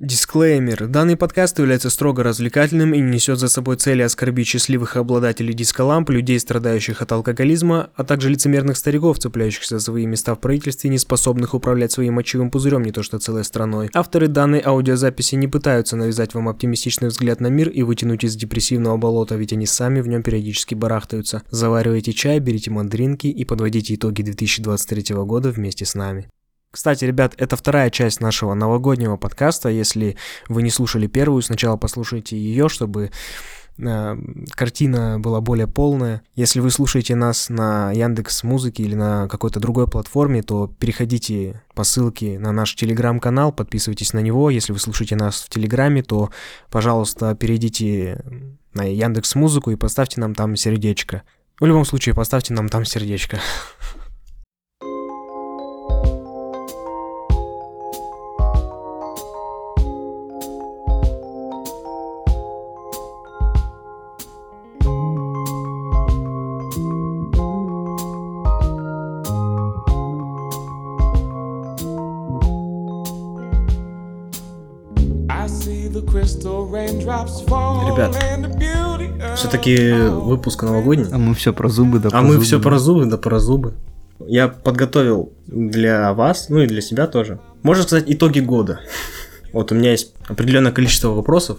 Дисклеймер. Данный подкаст является строго развлекательным и не несет за собой цели оскорбить счастливых обладателей дисколамп, людей, страдающих от алкоголизма, а также лицемерных стариков, цепляющихся за свои места в правительстве не способных управлять своим мочевым пузырем не то что целой страной. Авторы данной аудиозаписи не пытаются навязать вам оптимистичный взгляд на мир и вытянуть из депрессивного болота, ведь они сами в нем периодически барахтаются. Заваривайте чай, берите мандринки и подводите итоги 2023 года вместе с нами. Кстати, ребят, это вторая часть нашего новогоднего подкаста. Если вы не слушали первую, сначала послушайте ее, чтобы э, картина была более полная. Если вы слушаете нас на Яндекс Музыке или на какой-то другой платформе, то переходите по ссылке на наш телеграм-канал, подписывайтесь на него. Если вы слушаете нас в Телеграме, то, пожалуйста, перейдите на Яндекс Музыку и поставьте нам там сердечко. В любом случае, поставьте нам там сердечко. все-таки выпуск новогодний. А мы все про зубы, да А мы зубы. все про зубы, да про зубы. Я подготовил для вас, ну и для себя тоже. Можно сказать, итоги года. Вот у меня есть определенное количество вопросов,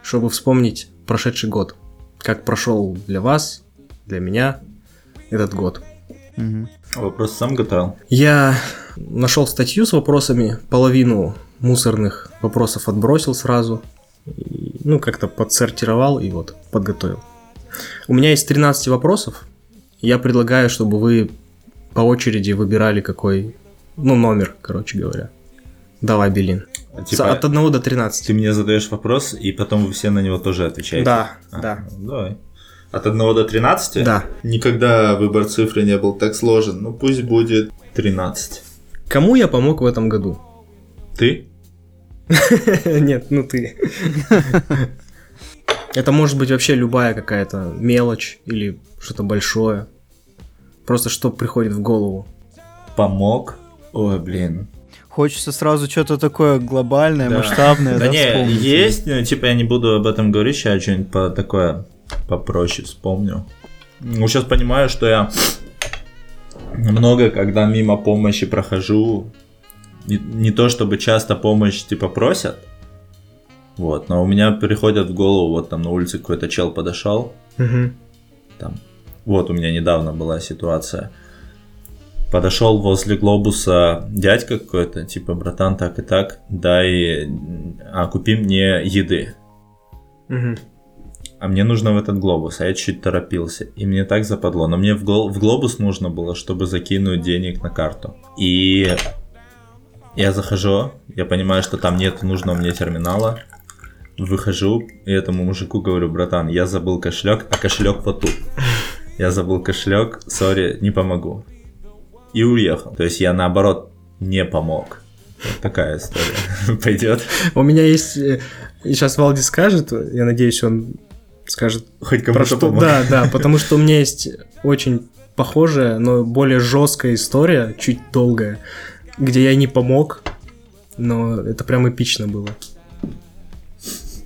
чтобы вспомнить прошедший год. Как прошел для вас, для меня этот год. Угу. Вопрос сам готовил? Я нашел статью с вопросами, половину мусорных вопросов отбросил сразу, ну, как-то подсортировал и вот подготовил. У меня есть 13 вопросов. Я предлагаю, чтобы вы по очереди выбирали какой, ну, номер, короче говоря. Давай, Белин. Типа, От 1 до 13. Ты мне задаешь вопрос, и потом вы все на него тоже отвечаете. Да, а, да. Давай. От 1 до 13? Да. Никогда выбор цифры не был так сложен. Ну пусть будет 13. Кому я помог в этом году? Ты? Нет, ну ты. Это может быть вообще любая какая-то мелочь или что-то большое. Просто что приходит в голову. Помог? Ой, блин. Хочется сразу что-то такое глобальное, да. масштабное. Да, да не, вспомнить. есть, ну, типа я не буду об этом говорить, сейчас что-нибудь по такое попроще вспомню. Ну, сейчас понимаю, что я много, когда мимо помощи прохожу, не, не то чтобы часто помощь типа просят, вот, но у меня приходят в голову, вот там на улице какой-то чел подошел, угу. там, вот у меня недавно была ситуация, подошел возле глобуса дядька какой-то, типа, братан, так и так, дай, а купи мне еды. Угу. А мне нужно в этот глобус, а я чуть торопился. И мне так западло. Но мне в, гл- в глобус нужно было, чтобы закинуть денег на карту. И я захожу, я понимаю, что там нет нужного мне терминала. Выхожу и этому мужику говорю, братан, я забыл кошелек, а кошелек вот тут. Я забыл кошелек, сори, не помогу. И уехал. То есть я наоборот не помог. Вот такая история пойдет. У меня есть... Сейчас э, Валди скажет, я надеюсь, он скажет... Хоть кому-то что... Помог. Да, да, потому что у меня есть очень похожая, но более жесткая история, чуть долгая, где я не помог, но это прям эпично было.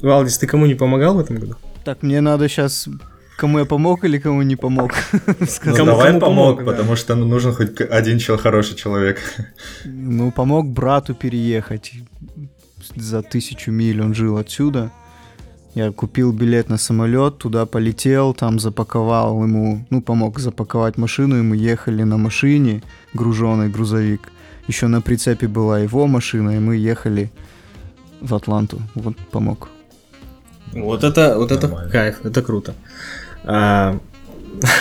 Валдис, ты кому не помогал в этом году? Так, мне надо сейчас кому я помог или кому не помог. Ну, кому, давай кому помог, помог да. потому что ну, нужен хоть один чел хороший человек. Ну, помог брату переехать за тысячу миль, он жил отсюда. Я купил билет на самолет, туда полетел, там запаковал ему, ну, помог запаковать машину, и мы ехали на машине, груженный грузовик. Еще на прицепе была его машина, и мы ехали в Атланту. Вот помог. Вот это, вот это кайф, это круто. А,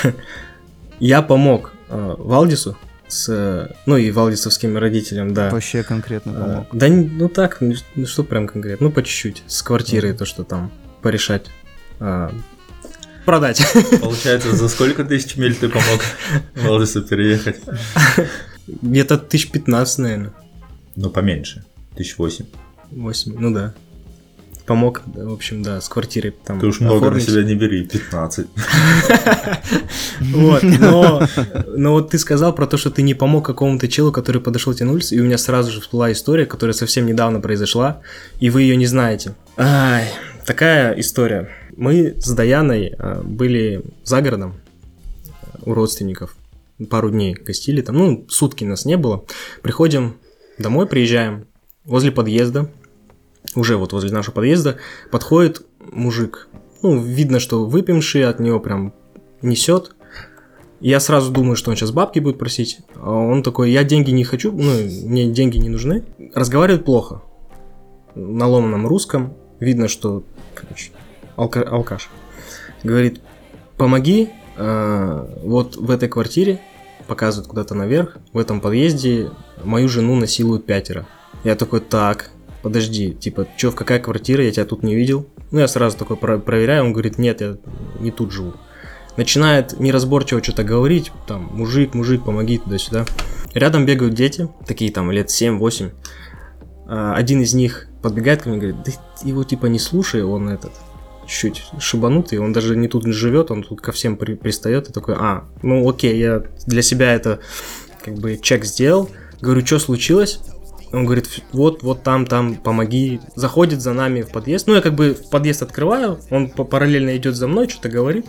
я помог а, Валдису с, ну и валдисовским родителям, да. Вообще конкретно а, помог. Да, ну так, ну что прям конкретно, ну по чуть-чуть, с квартирой то, что там порешать. Продать. Получается, за сколько тысяч миль ты помог Валдису переехать? Где-то тысяч пятнадцать, наверное. Ну, поменьше. Тысяч восемь. Восемь, ну да. Помог, в общем, да, с квартирой там Ты уж много на себя не бери, 15. Вот, но, но вот ты сказал про то, что ты не помог какому-то челу, который подошел тебе на улице, и у меня сразу же всплыла история, которая совсем недавно произошла, и вы ее не знаете. Ай, такая история. Мы с Даяной а, были за городом у родственников. Пару дней гостили там, ну, сутки нас не было. Приходим домой, приезжаем, возле подъезда, уже вот возле нашего подъезда, подходит мужик. Ну, видно, что выпивший, от него прям несет. Я сразу думаю, что он сейчас бабки будет просить. А он такой, я деньги не хочу, ну, мне деньги не нужны. Разговаривает плохо. На ломаном русском. Видно, что короче, алка- алкаш. Говорит, помоги, э, вот в этой квартире, показывает куда-то наверх, в этом подъезде мою жену насилуют пятеро. Я такой, так, подожди, типа, чё, в какая квартира, я тебя тут не видел? Ну, я сразу такой про- проверяю, он говорит, нет, я не тут живу. Начинает неразборчиво что-то говорить, там, мужик, мужик, помоги туда-сюда. Рядом бегают дети, такие там лет 7-8. А, Один из них подбегает ко мне и говорит, да его типа не слушай, он этот, чуть шибанутый, он даже не тут живет, он тут ко всем при- пристает и такой, а, ну окей, я для себя это как бы чек сделал. Говорю, что случилось? Он говорит, «Ф- вот, вот там, там, помоги. Заходит за нами в подъезд. Ну, я как бы в подъезд открываю, он параллельно идет за мной, что-то говорит.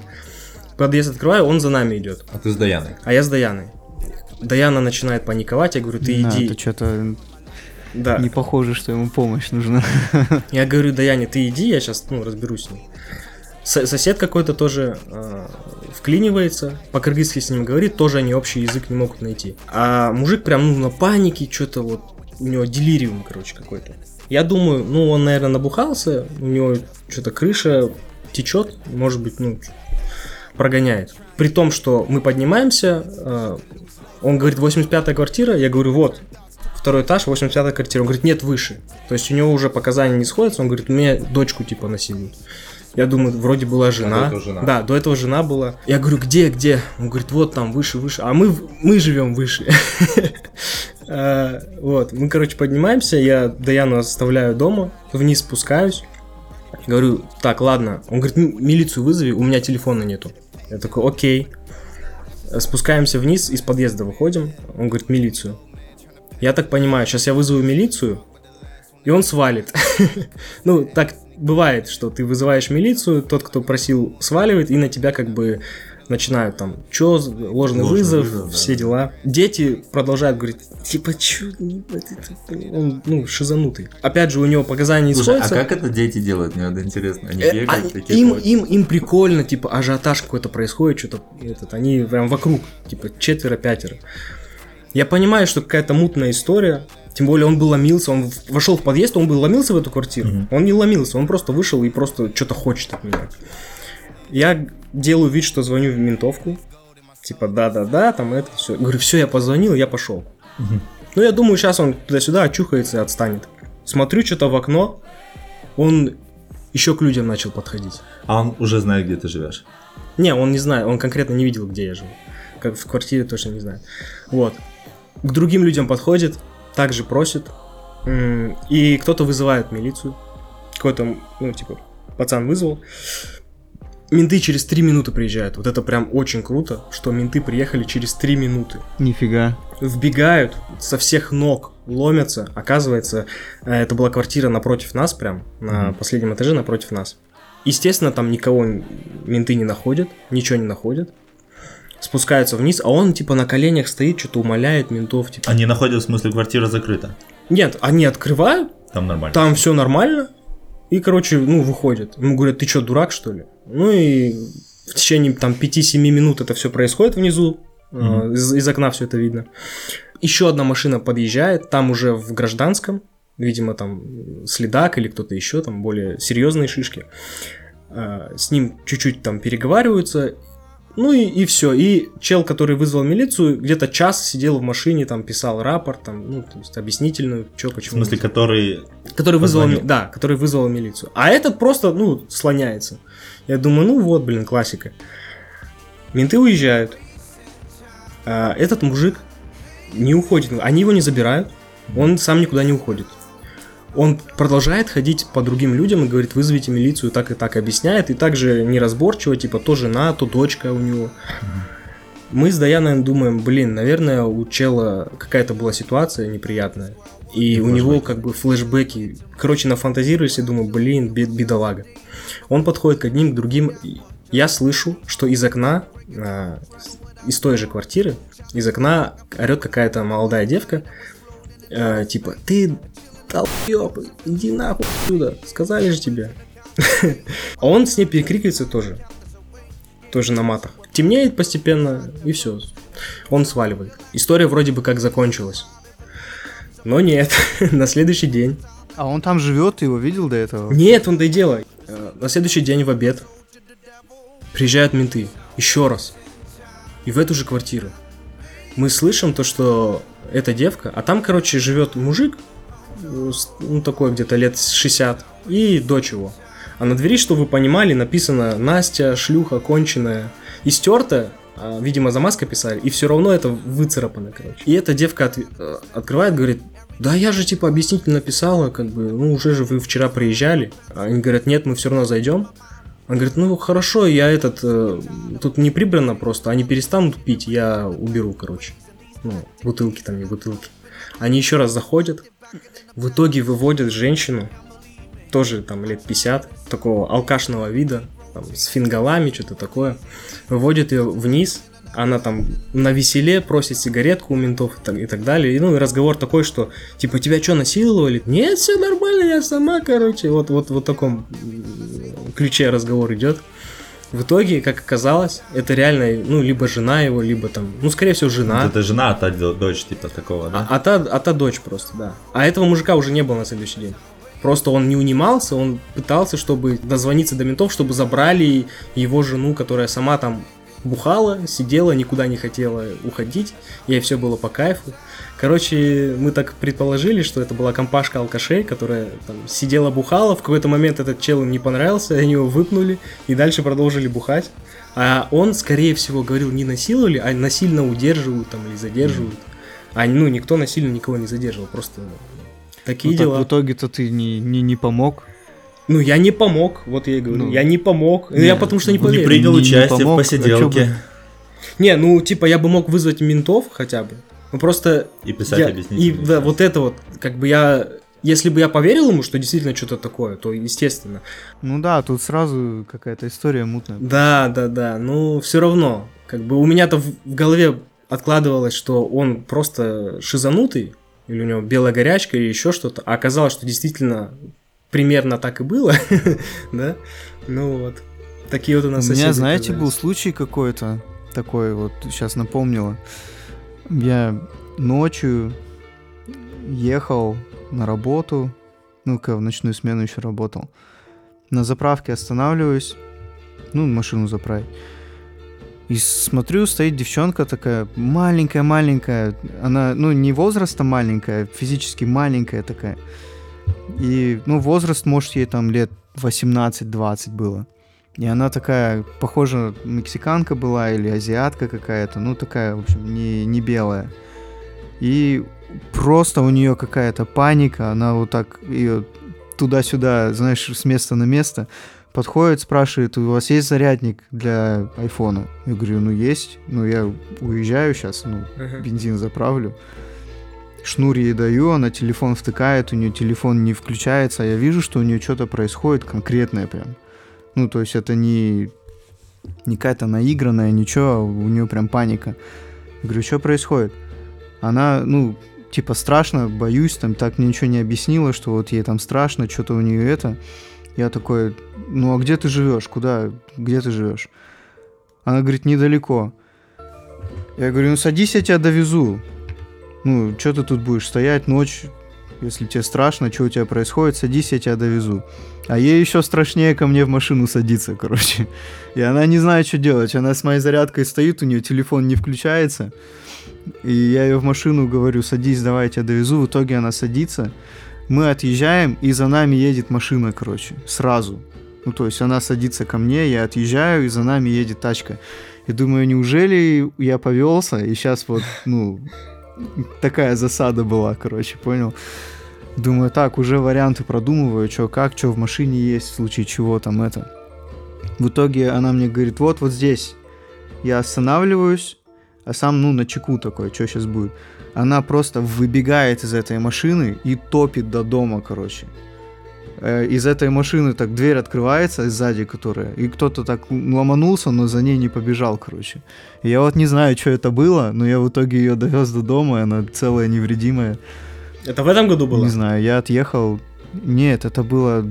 Подъезд открываю, он за нами идет. А ты с Даяной? А я с Даяной. Даяна начинает паниковать, я говорю, ты Да, иди. Это что-то Да. не похоже, что ему помощь нужна. Я говорю, Даяне, ты иди, я сейчас ну, разберусь с ним. Сосед какой-то тоже э, вклинивается, по-кыргызски с ним говорит, тоже они общий язык не могут найти. А мужик прям ну, на панике, что-то вот, у него делириум, короче, какой-то. Я думаю, ну, он, наверное, набухался, у него что-то крыша течет, может быть, ну, прогоняет. При том, что мы поднимаемся, э, он говорит, 85-я квартира, я говорю, вот, второй этаж, 85-я квартира. Он говорит, нет, выше. То есть у него уже показания не сходятся, он говорит, у меня дочку типа насилуют. Я думаю, вроде была жена. до этого жена. Да, до этого жена была. Я говорю, где, где? Он говорит, вот там, выше, выше. А мы, мы живем выше. А, Вот, мы, короче, поднимаемся, я Даяну оставляю дома, вниз спускаюсь. Говорю, так, ладно. Он говорит, «М- милицию вызови, у меня телефона нету. Я такой, окей. Спускаемся вниз, из подъезда выходим. Он говорит, милицию. Я так понимаю, сейчас я вызову милицию, и он свалит. Ну, так бывает, что ты вызываешь милицию, тот, кто просил, сваливает, и на тебя как бы начинают там, чё, ложный, Ложный вызов, вызов, все да. дела. Дети продолжают говорить, типа, это- он, ну, шизанутый. Опять же, у него показания Слушай, а сходятся. как это дети делают? Мне вот интересно. Они Э, бегают а такие. им, им, им прикольно, типа, ажиотаж какой-то происходит, что-то, этот, они прям вокруг, типа, четверо-пятеро. Я понимаю, что какая-то мутная история, тем более он был ломился, он вошел в подъезд, он был ломился в эту квартиру. Мгм. Он не ломился, он просто вышел и просто что-то хочет от меня. Я делаю вид, что звоню в ментовку, типа, да-да-да, там это все. Говорю, все, я позвонил, я пошел. Ну, я думаю, сейчас он туда-сюда очухается и отстанет. Смотрю что-то в окно, он еще к людям начал подходить. А он уже знает, где ты живешь. Не, он не знает, он конкретно не видел, где я живу. Как в квартире точно не знает. Вот. К другим людям подходит, также просит. И кто-то вызывает милицию. Какой-то, ну, типа, пацан вызвал. Менты через 3 минуты приезжают. Вот это прям очень круто, что менты приехали через 3 минуты. Нифига. Вбегают со всех ног, ломятся. Оказывается, э, это была квартира напротив нас, прям на Мгм. последнем этаже напротив нас. Естественно, там никого менты не находят, ничего не находят. Спускаются вниз, а он типа на коленях стоит, что-то умоляет ментов. Типа. Они находят, в смысле, квартира закрыта. Нет, они открывают, Там нормально. там все нормально, и, короче, ну, выходят. Ему говорят, ты что, дурак, что ли? Ну и в течение там 5-7 минут это все происходит внизу, Мгм. из, из окна все это видно. Еще одна машина подъезжает, там уже в гражданском, видимо, там следак или кто-то еще, там более серьезные шишки. Э, С ним чуть-чуть там переговариваются, ну и, и все. И чел, который вызвал милицию, где-то час сидел в машине, там писал рапорт, там, ну, то есть объяснительную, что В почему. смысле, который... Который вызвал, Позвонил. ми- да, который вызвал милицию. А этот просто, ну, слоняется. Я думаю, ну вот, блин, классика. Менты уезжают. А этот мужик не уходит. Они его не забирают. Он сам никуда не уходит. Он продолжает ходить по другим людям и говорит, вызовите милицию, так и так объясняет, и также неразборчиво, типа, то жена, то дочка у него. Мы с Даяной думаем, блин, наверное, у чела какая-то была ситуация неприятная. И у него как бы флешбеки. Короче, нафантазируюсь и думаю, блин, бед, бедолага. Он подходит к одним, к другим. Я слышу, что из окна, а, из той же квартиры, из окна орет какая-то молодая девка, а, типа, ты долбёб, иди нахуй отсюда, сказали же тебе. А он с ней перекрикивается тоже, тоже на матах. Темнеет постепенно, и все. Он сваливает. История вроде бы как закончилась. Но нет, на следующий день. А он там живет, ты его видел до этого? Нет, он доделай. Э, На следующий день в обед приезжают менты. Еще раз. И в эту же квартиру. Мы слышим то, что эта девка, а там, короче, живет мужик, э, ну, такой где-то лет 60, и дочь его. А на двери, чтобы вы понимали, написано Настя, шлюха, конченая. И стерто, а, видимо, замазка писали, и все равно это выцарапано, короче. И эта девка от- э, открывает, говорит, да я же типа объяснительно написала, как бы, ну уже же вы вчера приезжали. А Они говорят, нет, мы все равно зайдем. Он говорит, ну хорошо, я этот, э, тут не прибрано просто, они перестанут пить, я уберу, короче. Ну, бутылки там, не бутылки. Они еще раз заходят, в итоге выводят женщину, тоже там лет 50, такого алкашного вида, там, с фингалами, что-то такое. Выводят ее вниз, она там на веселе просит сигаретку у ментов и так, и так далее. И, ну, и разговор такой, что, типа, тебя что, насиловали? Нет, все нормально, я сама, короче. Вот, вот, вот в таком ключе разговор идет. В итоге, как оказалось, это реально, ну, либо жена его, либо там, ну, скорее всего, жена. Это жена, а та дочь типа такого, А, да? а та, а та дочь просто, да. А этого мужика уже не было на следующий день. Просто он не унимался, он пытался, чтобы дозвониться до ментов, чтобы забрали его жену, которая сама там бухала, сидела, никуда не хотела уходить, ей все было по кайфу. Короче, мы так предположили, что это была компашка алкашей, которая там сидела, бухала, в какой-то момент этот чел им не понравился, они его выпнули и дальше продолжили бухать. А он, скорее всего, говорил, не насиловали, а насильно удерживают там или задерживают. А ну, никто насильно никого не задерживал, просто такие Ну, так дела. в итоге-то ты не, не, не помог. Ну, я не помог, вот я и говорю, Ну, я не помог. Ну, не, я потому что не Не поверил. принял Не- не участие помог, в а посиделке бы- Не, ну, типа, я бы мог вызвать ментов хотя бы. Ну, просто... и писать я- объяснительную И, да, вот это вот, как бы я... Если бы я поверил ему, что действительно что-то такое, то естественно. Ну да, тут сразу какая-то история мутная. Да, да, да, ну, все равно. Как бы у меня-то в, в голове откладывалось, что он просто шизанутый, или у него белая горячка, или еще что-то. А оказалось, что действительно примерно так и было, да? Ну вот. Такие вот у У нас меня, соседи знаете, был случай какой-то такой, вот сейчас напомнила. Я ночью ехал на работу, ну, когда в ночную смену еще работал. На заправке останавливаюсь, ну, машину заправить. И смотрю, стоит девчонка такая, маленькая-маленькая. Она, ну, не возрастом маленькая, физически маленькая такая. И, ну, возраст, может, ей там лет 18-20 было. И она такая, похоже, мексиканка была или азиатка какая-то, ну такая, в общем, не, не белая. И просто у нее какая-то паника, она вот так ее туда-сюда, знаешь, с места на место подходит, спрашивает, у вас есть зарядник для айфона? Я говорю, ну есть, ну я уезжаю сейчас, ну бензин заправлю. Шнур ей даю, она телефон втыкает, у нее телефон не включается, а я вижу, что у нее что-то происходит конкретное прям. Ну, то есть это не, не какая-то наигранная, ничего, а у нее прям паника. Я говорю, что происходит? Она, ну, типа страшно, боюсь, там так мне ничего не объяснила, что вот ей там страшно, что-то у нее это. Я такой, ну а где ты живешь? Куда? Где ты живешь? Она говорит, недалеко. Я говорю, ну садись, я тебя довезу. Ну, что ты тут будешь стоять ночь, если тебе страшно, что у тебя происходит, садись, я тебя довезу. А ей еще страшнее ко мне в машину садиться, короче. И она не знает, что делать. Она с моей зарядкой стоит, у нее телефон не включается. И я ее в машину говорю, садись, давай, я тебя довезу. В итоге она садится. Мы отъезжаем, и за нами едет машина, короче, сразу. Ну, то есть она садится ко мне, я отъезжаю, и за нами едет тачка. И думаю, неужели я повелся, и сейчас вот, ну, такая засада была, короче, понял? Думаю, так, уже варианты продумываю, что как, что в машине есть, в случае чего там это. В итоге она мне говорит, вот, вот здесь. Я останавливаюсь, а сам, ну, на чеку такой, что сейчас будет. Она просто выбегает из этой машины и топит до дома, короче. Э, Из этой машины так дверь открывается, сзади которая, и кто-то так ломанулся, но за ней не побежал, короче. Я вот не знаю, что это было, но я в итоге ее довез до дома, и она целая, невредимая. Это в этом году было? Не знаю, я отъехал... Нет, это было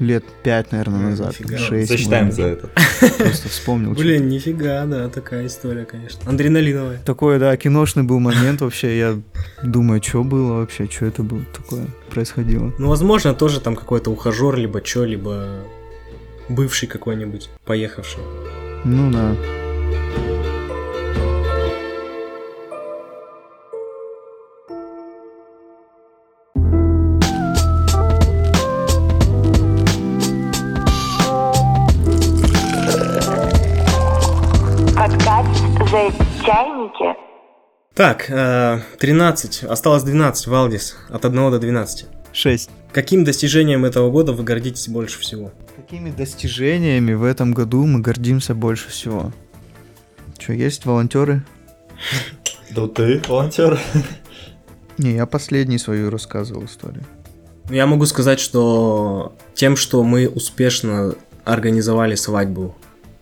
лет пять, наверное, назад. нифига. шесть, Засчитаем может за это. Просто вспомнил. что- Блин, нифига, да, такая история, конечно. Адреналиновая. Такой, да, киношный был момент вообще. Я думаю, что было вообще, что это было такое происходило. Ну, возможно, тоже там какой-то ухажер, либо чё, либо бывший какой-нибудь, поехавший. Ну да. Так, э, 13, осталось 12, Валдис, от 1 до 12. Шесть. Каким достижением этого года вы гордитесь больше всего? Какими достижениями в этом году мы гордимся больше всего? Что, есть волонтеры? Да ты волонтер. Не, я последний свою рассказывал историю. Я могу сказать, что тем, что мы успешно организовали свадьбу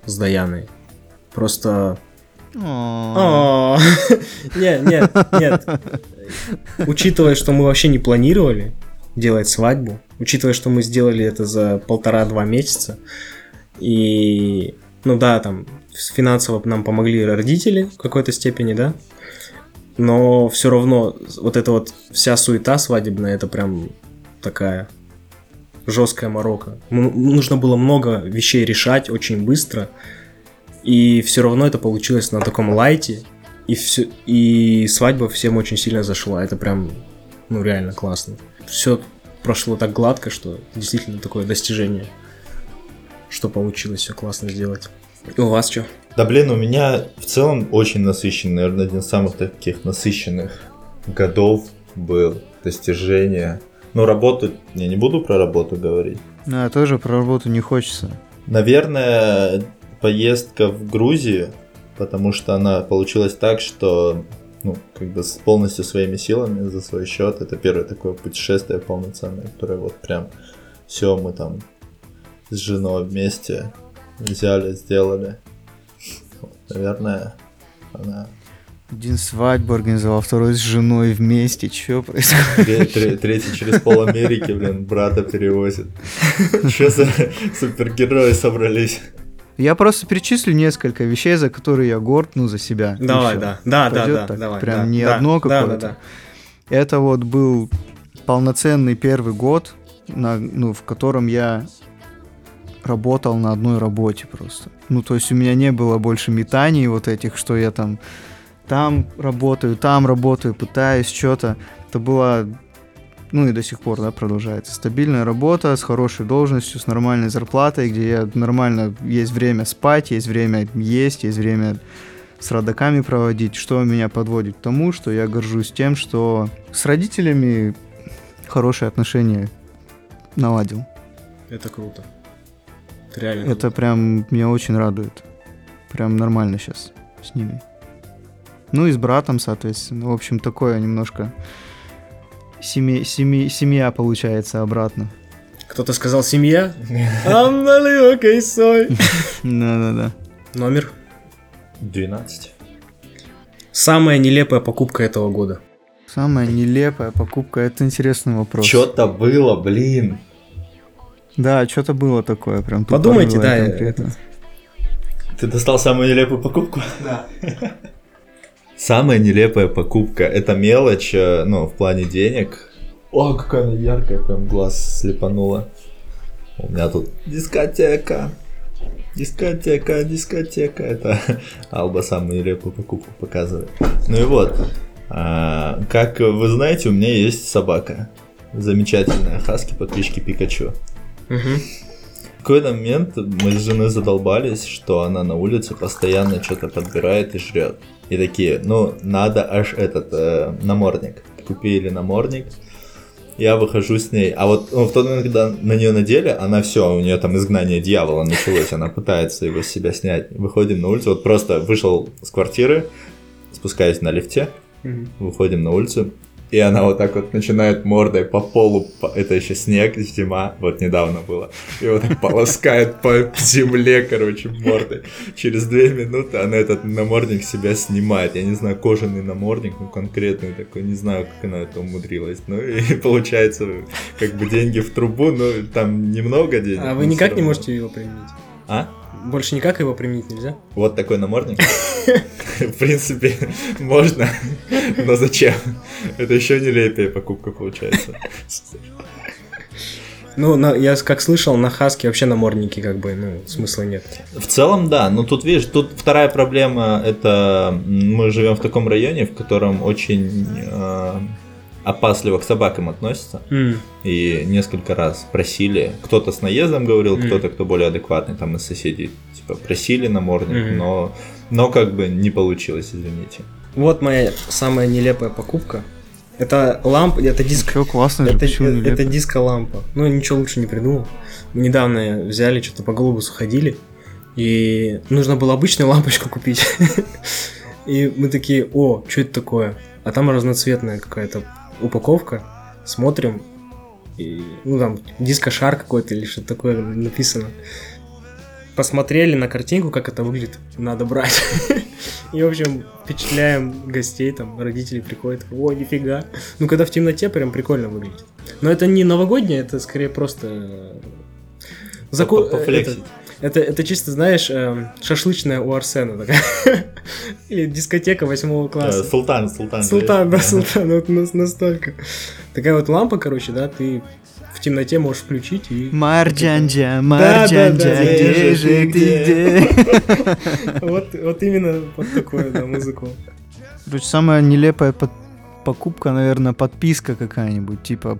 с Даяной. Просто... О, Нет, нет, нет. Учитывая, что мы вообще не планировали делать свадьбу, учитывая, что мы сделали это за полтора-два месяца, и, ну да, там финансово нам помогли родители в какой-то степени, да, но все равно вот эта вот вся суета свадебная, это прям такая жесткая морока. Нужно было много вещей решать очень быстро, и все равно это получилось на таком лайте, и, все, и свадьба всем очень сильно зашла. Это прям, ну, реально классно. Все прошло так гладко, что действительно такое достижение, что получилось все классно сделать. И у вас что? Да блин, у меня в целом очень насыщенный, наверное, один из самых таких насыщенных годов был достижение. Ну, работу, я не буду про работу говорить. Да, тоже про работу не хочется. Наверное, поездка в Грузию, потому что она получилась так, что ну, как бы с полностью своими силами за свой счет. Это первое такое путешествие полноценное, которое вот прям все мы там с женой вместе взяли, сделали. Вот, наверное, она Один свадьбу организовал, второй с женой вместе. Че происходит? Тре- тре- Третий через пол Америки, блин, брата перевозит. Че за супергерои собрались? Я просто перечислю несколько вещей, за которые я горд, ну, за себя. Давай, да. Да, да, да, так? давай. Прям да, не да, одно да, да, какое-то. да. Это вот был полноценный первый год, на, ну, в котором я работал на одной работе просто. Ну, то есть у меня не было больше метаний вот этих, что я там там работаю, там работаю, пытаюсь что-то. Это была, ну и до сих пор, да, продолжается. Стабильная работа с хорошей должностью, с нормальной зарплатой, где я нормально, есть время спать, есть время есть, есть время с родаками проводить, что меня подводит к тому, что я горжусь тем, что с родителями хорошие отношения наладил. Это круто. Это реально Это прям меня очень радует. Прям нормально сейчас с ними. Ну и с братом, соответственно. В общем, такое немножко семьи, семьи, семья получается обратно. Кто-то сказал семья? I'm далекой сой. Да-да-да. Номер. 12. Самая нелепая покупка этого года. Самая нелепая покупка, это интересный вопрос. Что-то было, блин. Да, что-то было такое, прям тупо Подумайте, да, конкретно. Ты достал самую нелепую покупку? Да. Самая нелепая покупка. Это мелочь, э, ну, в плане денег. О, какая она яркая, прям глаз слепанула. У меня тут дискотека. Дискотека, дискотека. Это Алба самую нелепую покупку показывает. Ну и вот. а, как вы знаете, у меня есть собака. Замечательная хаски по кличке Пикачу. Мгм. В какой-то момент мы с женой задолбались, что она на улице постоянно что-то подбирает и жрет. И такие, ну, надо аж этот э, намордник. Купили намордник. я выхожу с ней. А вот ну, в тот момент, когда на нее надели, она все, у нее там изгнание дьявола началось, она пытается его с себя снять. Выходим на улицу, вот просто вышел с квартиры, спускаясь на лифте, выходим на улицу, и она вот так вот начинает мордой по полу, по- это еще снег, зима, вот недавно было, и вот так полоскает по земле, короче, мордой. Через две минуты она этот намордник себя снимает, я не знаю, кожаный намордник, ну конкретный такой, не знаю, как она это умудрилась. Ну и получается, как бы деньги в трубу, ну там немного денег. А но вы никак не можете его применить? А? Больше никак его применить нельзя? Вот такой намордник. В принципе, можно, но зачем? Это еще нелепее покупка получается. Ну, на- я как слышал, на Хаске вообще намордники как бы, ну, смысла нет. В целом, да. Но тут, видишь, тут вторая проблема, это мы живем в таком районе, в котором очень э, опасливо к собакам относятся. М, И несколько раз просили, кто-то с наездом говорил, Мгм. кто-то, кто более адекватный, там из соседей, типа, просили намордник, Мгм. но, но как бы не получилось, извините. Вот моя самая нелепая покупка. Это лампа, это диск. Чё, классно же, Это, э- нелепо? это диско-лампа. Ну, ничего лучше не придумал. Недавно взяли, что-то по глобусу ходили, и нужно было обычную лампочку купить. И мы такие, о, что это такое? А там разноцветная какая-то упаковка. Смотрим, и, ну там диско-шар какой-то или что-то такое написано. Посмотрели на картинку, как это выглядит, надо брать. И, в общем, впечатляем гостей, там, родители приходят, о, нифига. Ну, когда в темноте, прям прикольно выглядит. Но это не новогоднее, это скорее просто... э, заку- пофлексить. Это, это, это чисто, знаешь, эм, шашлычная у Арсена такая. Или дискотека восьмого Э, класса. Султан, Султан. Султан, да? Султан, вот нас- настолько. Такая вот лампа, короче, да, ты в темноте можешь включить и... Марджанджа, Марджанджа, где же ты, где? Вот, вот именно под такую, да, музыку. Короче, самая нелепая покупка, наверное, подписка какая-нибудь, типа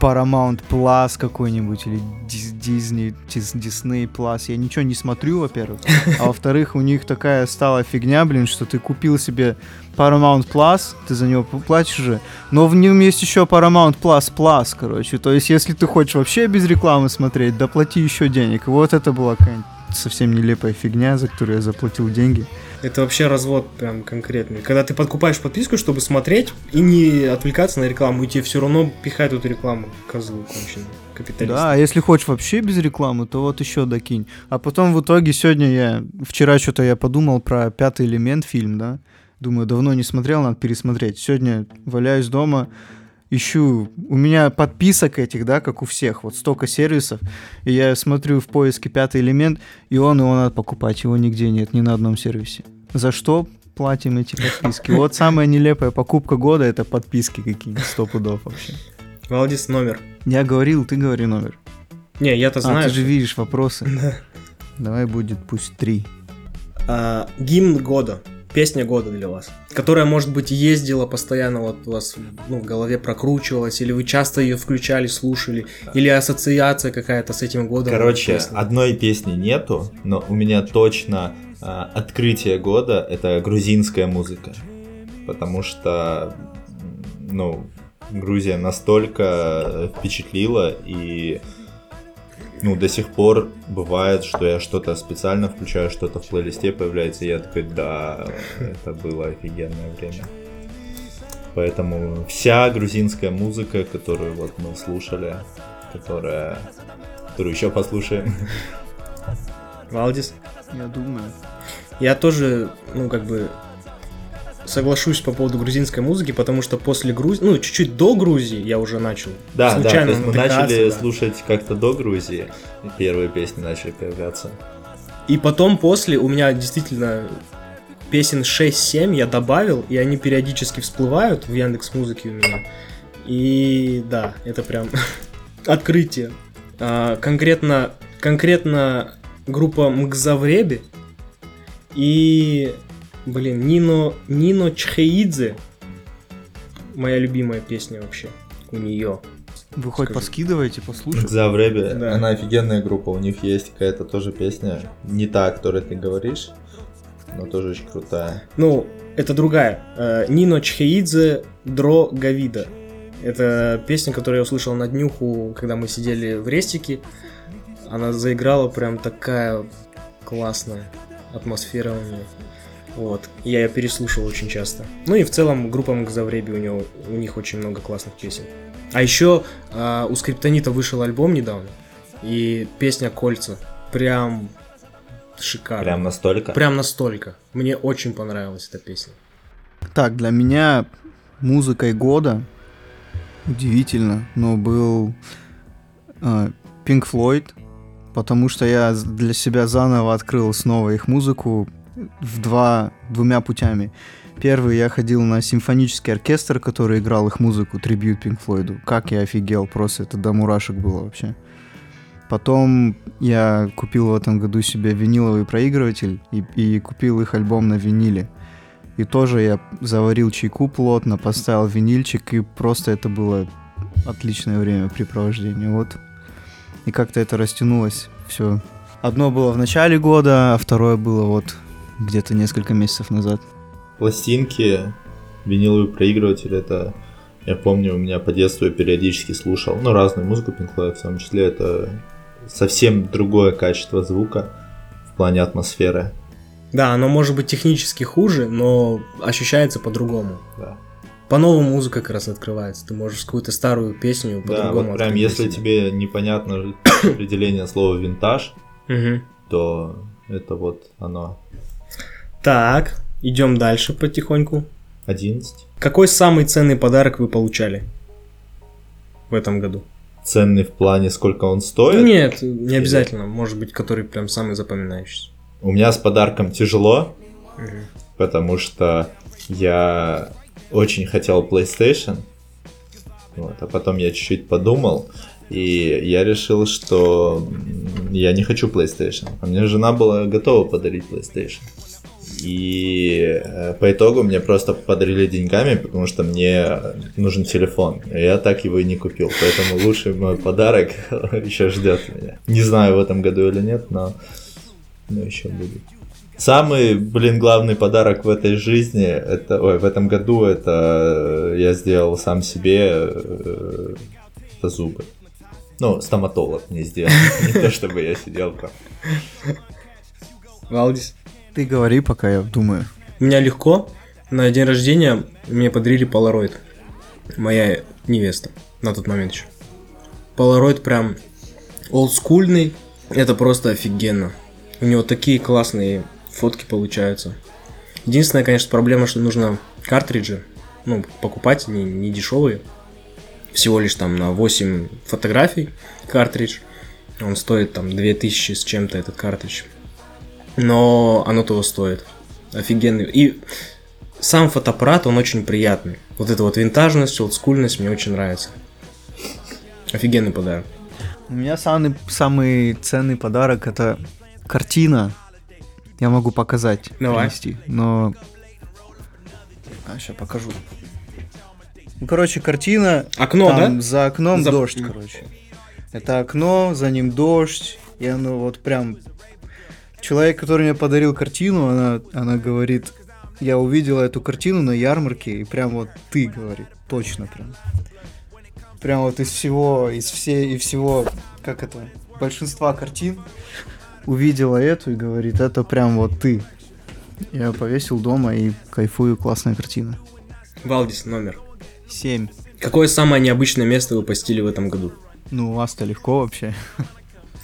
Paramount Plus какой-нибудь или Disney, Disney Plus. Я ничего не смотрю, во-первых. А во-вторых, у них такая стала фигня, блин, что ты купил себе Paramount Plus, ты за него платишь же, но в нем есть еще Paramount Plus Plus, короче. То есть, если ты хочешь вообще без рекламы смотреть, доплати еще денег. И вот это была какая-нибудь совсем нелепая фигня, за которую я заплатил деньги. Это вообще развод прям конкретный. Когда ты подкупаешь подписку, чтобы смотреть и не отвлекаться на рекламу, и тебе все равно пихают эту рекламу, козлы конченые, капиталисты. Да, а если хочешь вообще без рекламы, то вот еще докинь. А потом в итоге сегодня я... Вчера что-то я подумал про «Пятый элемент» фильм, да? Думаю, давно не смотрел, надо пересмотреть. Сегодня валяюсь дома, ищу... У меня подписок этих, да, как у всех, вот столько сервисов. И я смотрю в поиске «Пятый элемент», и он, его надо покупать, его нигде нет, ни на одном сервисе. За что платим эти подписки? Вот самая нелепая покупка года — это подписки какие-нибудь, сто пудов вообще. Валдис номер. Я говорил, ты говори номер. Не, я-то А, знаю. ты же видишь вопросы. Да. Давай будет пусть три. А, гимн года. Песня года для вас. Которая, может быть, ездила постоянно, вот у вас ну, в голове прокручивалась, или вы часто ее включали, слушали, или ассоциация какая-то с этим годом. Короче, Песни. одной песни нету, но у меня точно а, открытие года это грузинская музыка. Потому что, ну, Грузия настолько впечатлила и ну, до сих пор бывает, что я что-то специально включаю, что-то в плейлисте появляется, и я такой, да, это было офигенное время. Поэтому вся грузинская музыка, которую вот мы слушали, которая, которую еще послушаем, Валдис. Я думаю. Я тоже, ну, как бы, соглашусь по поводу грузинской музыки, потому что после Грузии, ну, чуть-чуть до Грузии я уже начал. Да, да, случайно то есть мы начали да. слушать как-то до Грузии, первые песни начали появляться. И потом после у меня действительно песен 6-7 я добавил, и они периодически всплывают в Яндекс Музыке у меня. И да, это прям открытие. А, конкретно, конкретно группа Мгзавреби и, блин, Нино, Нино Чхеидзе. Моя любимая песня вообще у нее. Вы хоть Скажи. поскидываете, послушать? За Вребе, Да. она офигенная группа, у них есть какая-то тоже песня, не та, о которой ты говоришь, но тоже очень крутая. Ну, это другая. Э, Нино Чхеидзе Дро Гавида. Это песня, которую я услышал на днюху, когда мы сидели в рестике. Она заиграла прям такая классная атмосфера у нее. Вот. Я ее переслушал очень часто. Ну и в целом группа Мгзавреби у, него, у них очень много классных песен. А еще а, у Скриптонита вышел альбом недавно. И песня «Кольца». Прям шикарно. Прям настолько. Прям настолько. Мне очень понравилась эта песня. Так, для меня музыкой года удивительно, но был э, Pink Floyd, потому что я для себя заново открыл снова их музыку в два, двумя путями. Первый, я ходил на симфонический оркестр, который играл их музыку, трибют Pink Floyd. Как я офигел, просто это до мурашек было вообще. Потом я купил в этом году себе виниловый проигрыватель и, и купил их альбом на виниле. И тоже я заварил чайку плотно, поставил винильчик, и просто это было отличное времяпрепровождение. Вот. И как-то это растянулось все. Одно было в начале года, а второе было вот где-то несколько месяцев назад. Пластинки, виниловый проигрыватель, это... Я помню, у меня по детству я периодически слушал, ну, разную музыку Pink Floyd, в том числе это совсем другое качество звука в плане атмосферы. Да, оно может быть технически хуже, но ощущается по-другому. Да. По-новому музыка как раз открывается. Ты можешь какую-то старую песню Да, по-другому вот прям если себя. тебе непонятно определение слова винтаж, то это вот оно. Так, идем дальше потихоньку. 11. Какой самый ценный подарок вы получали в этом году? Ценный в плане, сколько он стоит. Нет, не обязательно. Может быть, который прям самый запоминающийся. У меня с подарком тяжело, Мгм. потому что я очень хотел PlayStation, вот, а потом я чуть-чуть подумал, и я решил, что я не хочу PlayStation. А мне жена была готова подарить PlayStation. И э, по итогу мне просто подарили деньгами, потому что мне нужен телефон. Я так его и не купил. Поэтому лучший мой подарок еще ждет меня. Не знаю, в этом году или нет, но, но еще будет. Самый, блин, главный подарок в этой жизни, это, ой, в этом году, это э, я сделал сам себе э, это зубы. Ну, стоматолог мне сделал. Не то, чтобы я сидел там. Валдис. Ты говори, пока я думаю. У меня легко. На день рождения мне подарили Polaroid. Моя невеста на тот момент еще. Polaroid прям олдскульный. Это просто офигенно. У него такие классные фотки получаются. Единственная, конечно, проблема, что нужно картриджи ну, покупать, не, не дешевые. Всего лишь там на 8 фотографий картридж. Он стоит там 2000 с чем-то этот картридж. Но оно того стоит. Офигенный. И сам фотоаппарат, он очень приятный. Вот эта вот винтажность, олдскульность мне очень нравится. Офигенный подарок. У меня самый, самый ценный подарок это картина. Я могу показать, Давай. принести, но... А, сейчас покажу. Ну, короче, картина... Окно, там да? За окном За- дождь, короче. Это окно, за ним дождь, и оно вот прям... Человек, который мне подарил картину, она, она говорит, я увидела эту картину на ярмарке, и прям вот ты, говорит, точно прям. Прям вот из всего, из всей, и всего, как это, большинства картин, увидела эту и говорит, это прям вот ты. Я повесил дома и кайфую, классная картина. Валдис номер. Семь. Какое самое необычное место вы посетили в этом году? Ну, у вас-то легко вообще.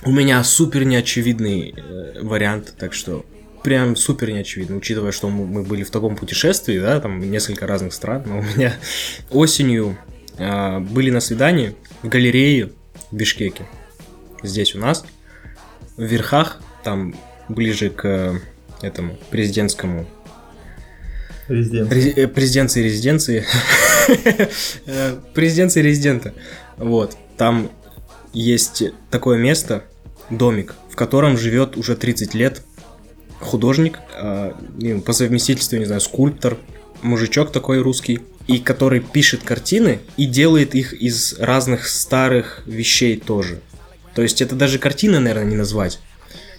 У меня супер неочевидный э, вариант, так что прям супер неочевидно, учитывая, что мы, были в таком путешествии, да, там несколько разных стран, но у меня осенью э, были на свидании в галерее в Бишкеке, здесь у нас, в верхах, там ближе к э, этому президентскому Резидент. Рези- э, Президенции резиденции. Э, Президенции резидента. Вот. Там есть такое место, домик, в котором живет уже 30 лет художник, ну, по совместительству, не знаю, скульптор, мужичок такой русский, и который пишет картины и делает их из разных старых вещей тоже. То есть это даже картины, наверное, не назвать.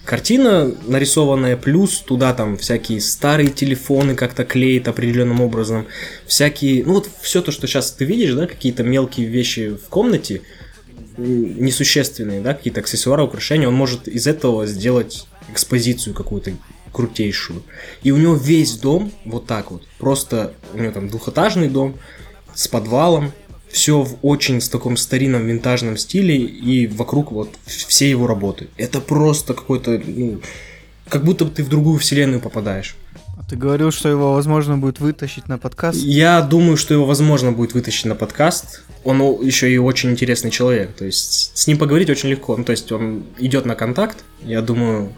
картина нарисованная, плюс туда там всякие старые телефоны как-то клеит определенным образом, всякие, ну вот все то, что сейчас ты видишь, да, какие-то мелкие вещи в комнате, несущественные, да, какие-то аксессуары, украшения, он может из этого сделать экспозицию какую-то крутейшую. И у него весь дом вот так вот, просто у него там двухэтажный дом с подвалом, все в очень с таком старинном винтажном стиле и вокруг вот все его работы. Это просто какой-то, ну, как будто ты в другую вселенную попадаешь. А ты говорил, что его возможно будет вытащить на подкаст? Я думаю, что его возможно будет вытащить на подкаст. Он еще и очень интересный человек. То есть с ним поговорить очень легко. Ну, то есть он идет на контакт. Я думаю,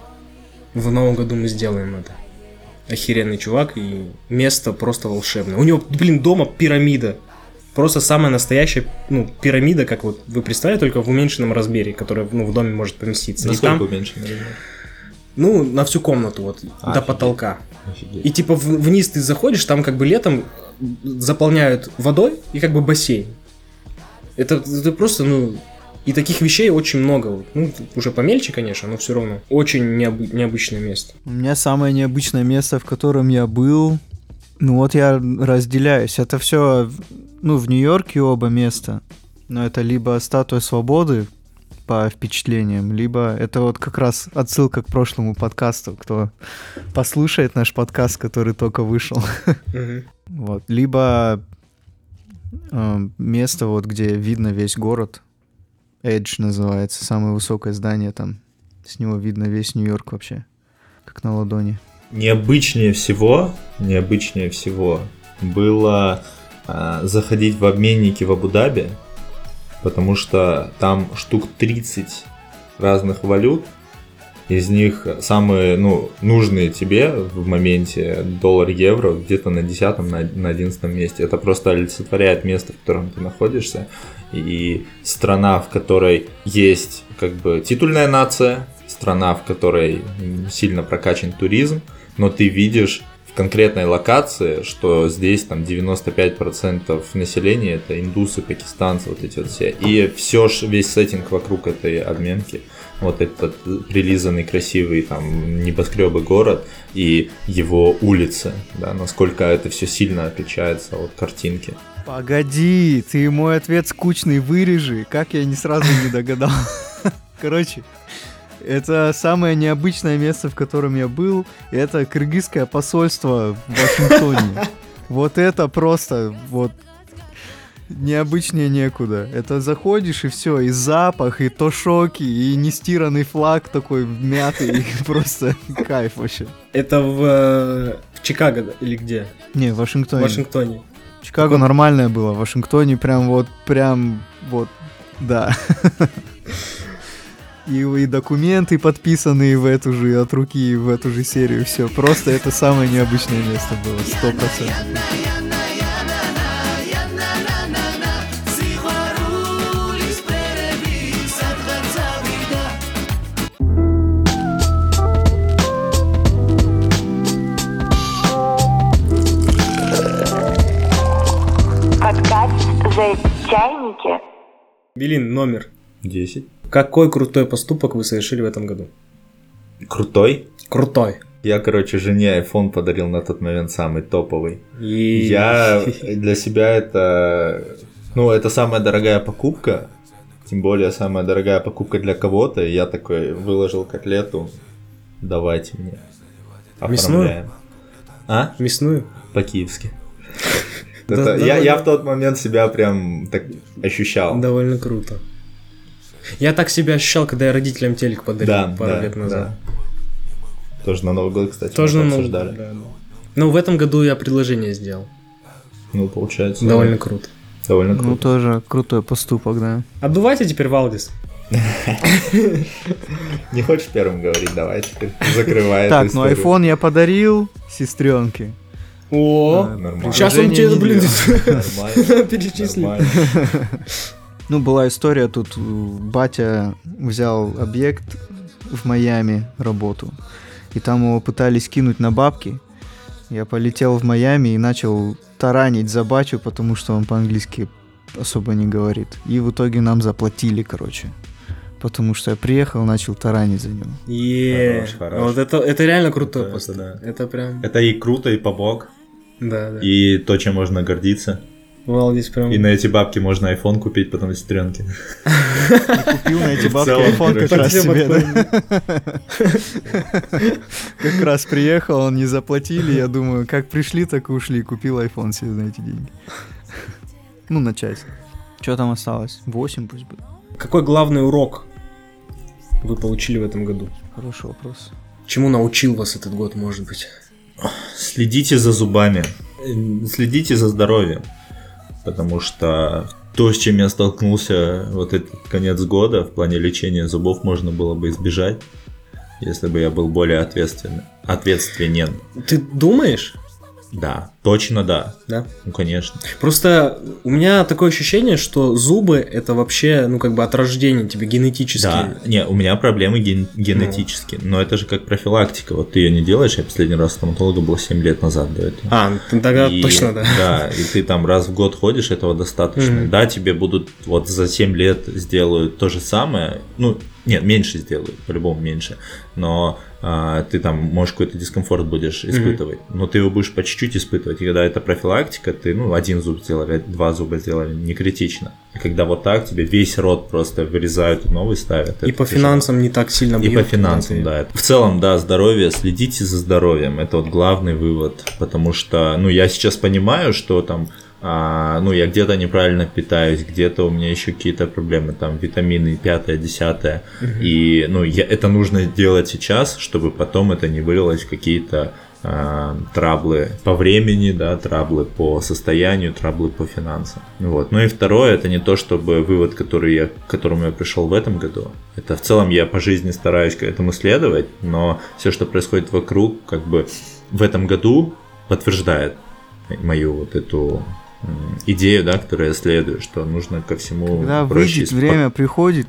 в новом году мы сделаем это. Охеренный чувак и место просто волшебное. У него, блин, дома пирамида. Просто самая настоящая, ну, пирамида, как вот вы представляете, только в уменьшенном размере, которая, ну, в доме может поместиться. И Насколько там, уменьшенный размер? ну, на всю комнату вот, до Офигеть. потолка. Офигеть. И типа в- вниз ты заходишь, там как бы летом заполняют водой и как бы бассейн. Это, это просто, ну, и таких вещей очень много. Ну, уже помельче, конечно, но все равно. Очень необы- необычное место. У меня самое необычное место, в котором я был. Ну вот я разделяюсь. Это все, ну, в Нью-Йорке оба места. Но это либо статуя свободы по впечатлениям, либо это вот как раз отсылка к прошлому подкасту, кто послушает наш подкаст, который только вышел. Вот. Либо э, место, вот где видно весь город. Edge называется, самое высокое здание там. С него видно весь Нью-Йорк вообще, как на ладони. Необычнее всего, необычнее всего было а, заходить в обменники в Абу-Даби, потому что там штук 30 разных валют, из них самые ну, нужные тебе в моменте доллар-евро где-то на 10 на, на 11 месте. Это просто олицетворяет место, в котором ты находишься. И страна, в которой есть как бы титульная нация, страна, в которой сильно прокачан туризм, но ты видишь конкретной локации, что здесь там 95% населения это индусы, пакистанцы, вот эти вот все. И все, весь сеттинг вокруг этой обменки, вот этот прилизанный, красивый там небоскребы город и его улицы, да, насколько это все сильно отличается от картинки. Погоди, ты мой ответ скучный вырежи. Как я не сразу не догадал. Короче, это самое необычное место, в котором я был. Это кыргызское посольство в Вашингтоне. Вот это просто вот необычнее некуда. Это заходишь и все, и запах, и то шоки, и нестиранный флаг такой мятый, просто кайф вообще. Это в, э, в Чикаго или где? Не, в В Вашингтоне. Вашингтоне. Чикаго нормальное было, в Вашингтоне прям вот, прям вот, да. И, и документы подписанные в эту же, от руки в эту же серию, все. Просто это самое необычное место было, сто процентов. Подкаст. Белин, номер. 10. Какой крутой поступок вы совершили в этом году? Крутой. Крутой. Я, короче, жене iPhone подарил на тот момент самый топовый. И... Я для себя это, ну, это самая дорогая покупка, тем более самая дорогая покупка для кого-то. И я такой выложил котлету, давайте мне. Мясную? Оформляем. А? Мясную? По-киевски. Да, Это- да, я, я в тот момент себя прям так ощущал. Довольно круто. Я так себя ощущал, когда я родителям телек подарил Да, пару да, лет назад. да. Тоже на Новый год, кстати, Тоже мы на обсуждали. да, да. Ну, в этом году я предложение сделал. Ну, получается. Довольно круто. Довольно Ну, круто. тоже крутой поступок, да. Отдувайте теперь Валдис. Не хочешь первым говорить? Давай теперь закрывай Так, ну iPhone я подарил сестренке. О, нормально. сейчас он тебе, блин, Нормально. Ну, была история, тут э, батя взял объект в Майами, работу, и там его пытались кинуть на бабки. Я полетел в Майами и начал таранить за батю, потому что он по-английски особо не говорит. И в итоге нам заплатили, короче. Потому что я приехал, начал таранить за него. Е, Хорош, хорош. вот это, это реально крутой Это- пост. это да. Это прям, Это и круто, и побок, да, да. и то, чем можно гордиться. Валдис прям... И на эти бабки можно iPhone купить, потом сестренки. Купил на эти бабки iPhone как раз себе. Как раз приехал, он не заплатили, я думаю, как пришли, так и ушли, купил iPhone себе на эти деньги. Ну, на часть. Что там осталось? 8 пусть будет. Какой главный урок вы получили в этом году? Хороший вопрос. Чему научил вас этот год, может быть? Следите за зубами, Э, следите за здоровьем, потому что то, с чем я столкнулся вот этот конец года в плане лечения зубов, можно было бы избежать, если бы я был более ответственен. Ответственен. Ты думаешь? Да, точно да. Да. Ну, конечно. Просто у меня такое ощущение, что зубы это вообще, ну, как бы от рождения тебе генетически. Да, не, у меня проблемы ген- генетические, но это же как профилактика. Вот ты ее не делаешь, я последний раз стоматолога был 7 лет назад до этого. А, ну, тогда И- точно, да. Да, и ты там раз в год ходишь, этого достаточно. Мгм. Да, тебе будут вот за 7 лет сделают то же самое. Ну, нет, меньше сделают, по-любому меньше. Но а, ты там, можешь, какой-то дискомфорт будешь испытывать. Но ты его будешь по чуть-чуть испытывать. И когда это профилактика, ты, ну, один зуб сделали, два зуба сделали, не критично. И когда вот так, тебе весь рот просто вырезают и новый ставят. И по тяжело. финансам не так сильно И бьют, по финансам, ты- да. В целом, да, здоровье, следите за здоровьем. Это вот главный вывод. Потому что, ну, я сейчас понимаю, что там, а, ну, я где-то неправильно питаюсь, где-то у меня еще какие-то проблемы, там, витамины, пятое, десятое. И, ну, я, это нужно делать сейчас, чтобы потом это не вылилось в какие-то а, траблы по времени, да, траблы по состоянию, траблы по финансам. Вот. Ну и второе, это не то, чтобы вывод, который я, к которому я пришел в этом году. Это в целом я по жизни стараюсь к этому следовать, но все, что происходит вокруг, как бы в этом году подтверждает мою вот эту идею, да, которую я следую, что нужно ко всему Когда проще выйдет время, приходит,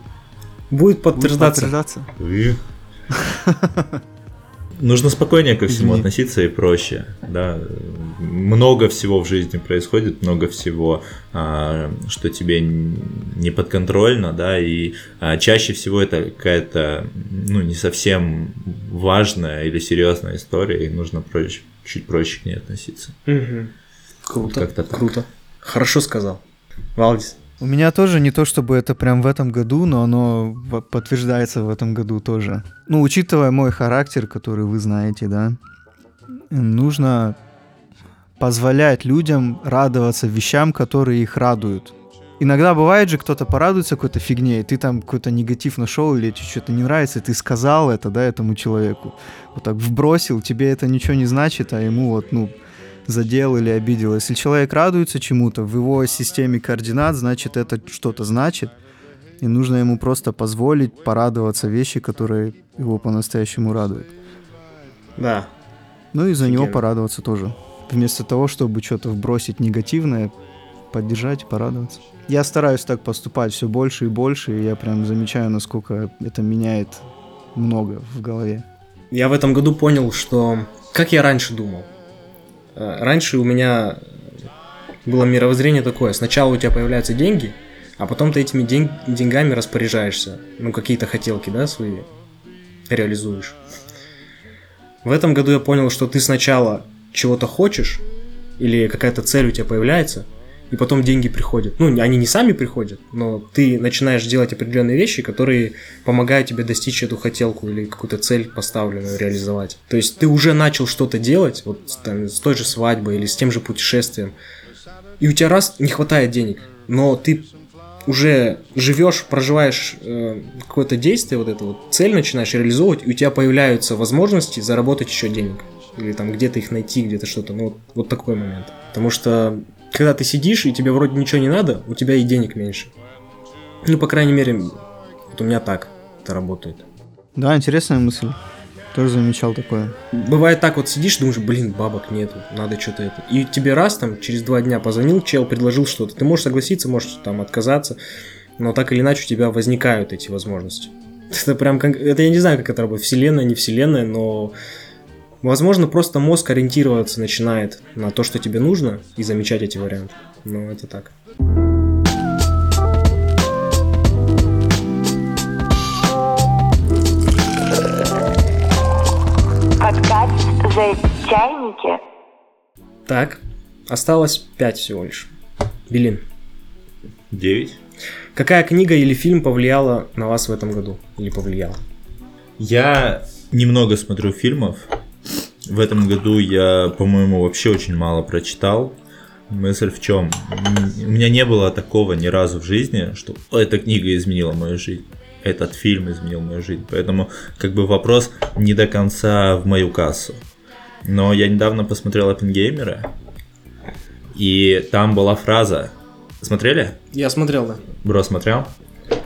Будет будет подтверждаться. подтверждаться. И- Нужно спокойнее ко всему Извини. относиться и проще, да. Много всего в жизни происходит, много всего, а, что тебе не подконтрольно, да, и а, чаще всего это какая-то, ну, не совсем важная или серьезная история, и нужно проще, чуть проще к ней относиться. Мгм. Круто. Как-то так. Круто. Хорошо сказал. Валдис. У меня тоже не то, чтобы это прям в этом году, но оно подтверждается в этом году тоже. Ну, учитывая мой характер, который вы знаете, да, нужно позволять людям радоваться вещам, которые их радуют. Иногда бывает же, кто-то порадуется какой-то фигне, и ты там какой-то негатив нашел, или тебе что-то не нравится, и ты сказал это, да, этому человеку. Вот так вбросил, тебе это ничего не значит, а ему вот, ну, задел или обидел. Если человек радуется чему-то в его системе координат, значит это что-то значит. И нужно ему просто позволить порадоваться вещи, которые его по-настоящему радуют. Да. Ну и за него Офигенно. порадоваться тоже. Вместо того, чтобы что-то вбросить негативное, поддержать и порадоваться. Я стараюсь так поступать все больше и больше, и я прям замечаю, насколько это меняет много в голове. Я в этом году понял, что... Как я раньше думал. Э, Раньше у меня было мировоззрение такое. Сначала у тебя появляются деньги, а потом ты этими день- деньгами распоряжаешься. Ну, какие-то хотелки, да, свои реализуешь. В этом году я понял, что ты сначала чего-то хочешь, или какая-то цель у тебя появляется, и потом деньги приходят. Ну, они не сами приходят, но ты начинаешь делать определенные вещи, которые помогают тебе достичь эту хотелку или какую-то цель поставленную реализовать. То есть ты уже начал что-то делать, вот там, с той же свадьбой или с тем же путешествием, и у тебя раз не хватает денег, но ты уже живешь, проживаешь э, какое-то действие, вот это вот цель начинаешь реализовывать, и у тебя появляются возможности заработать еще денег. Или там где-то их найти, где-то что-то. Ну, вот, вот такой момент. Потому что, когда ты сидишь, и тебе вроде ничего не надо, у тебя и денег меньше. Ну, по крайней мере, вот у меня так это работает. Да, интересная мысль. Тоже замечал такое. Бывает так, вот сидишь, думаешь, блин, бабок нету, надо что-то это. И тебе раз там через два дня позвонил чел, предложил что-то. Ты можешь согласиться, можешь там отказаться, но так или иначе у тебя возникают эти возможности. Это прям, как- это я не знаю, как это работает, вселенная, не вселенная, но Возможно, просто мозг ориентироваться начинает на то, что тебе нужно, и замечать эти варианты. Но это так. Так, осталось пять всего лишь. Белин. Девять. Какая книга или фильм повлияла на вас в этом году? Или повлияла? Я немного смотрю фильмов, в этом году я, по-моему, вообще очень мало прочитал. Мысль в чем? У меня не было такого ни разу в жизни, что эта книга изменила мою жизнь. Этот фильм изменил мою жизнь. Поэтому, как бы вопрос не до конца в мою кассу. Но я недавно посмотрел Оппенгеймера, и там была фраза. Смотрели? Я смотрел, да. Бро, смотрел?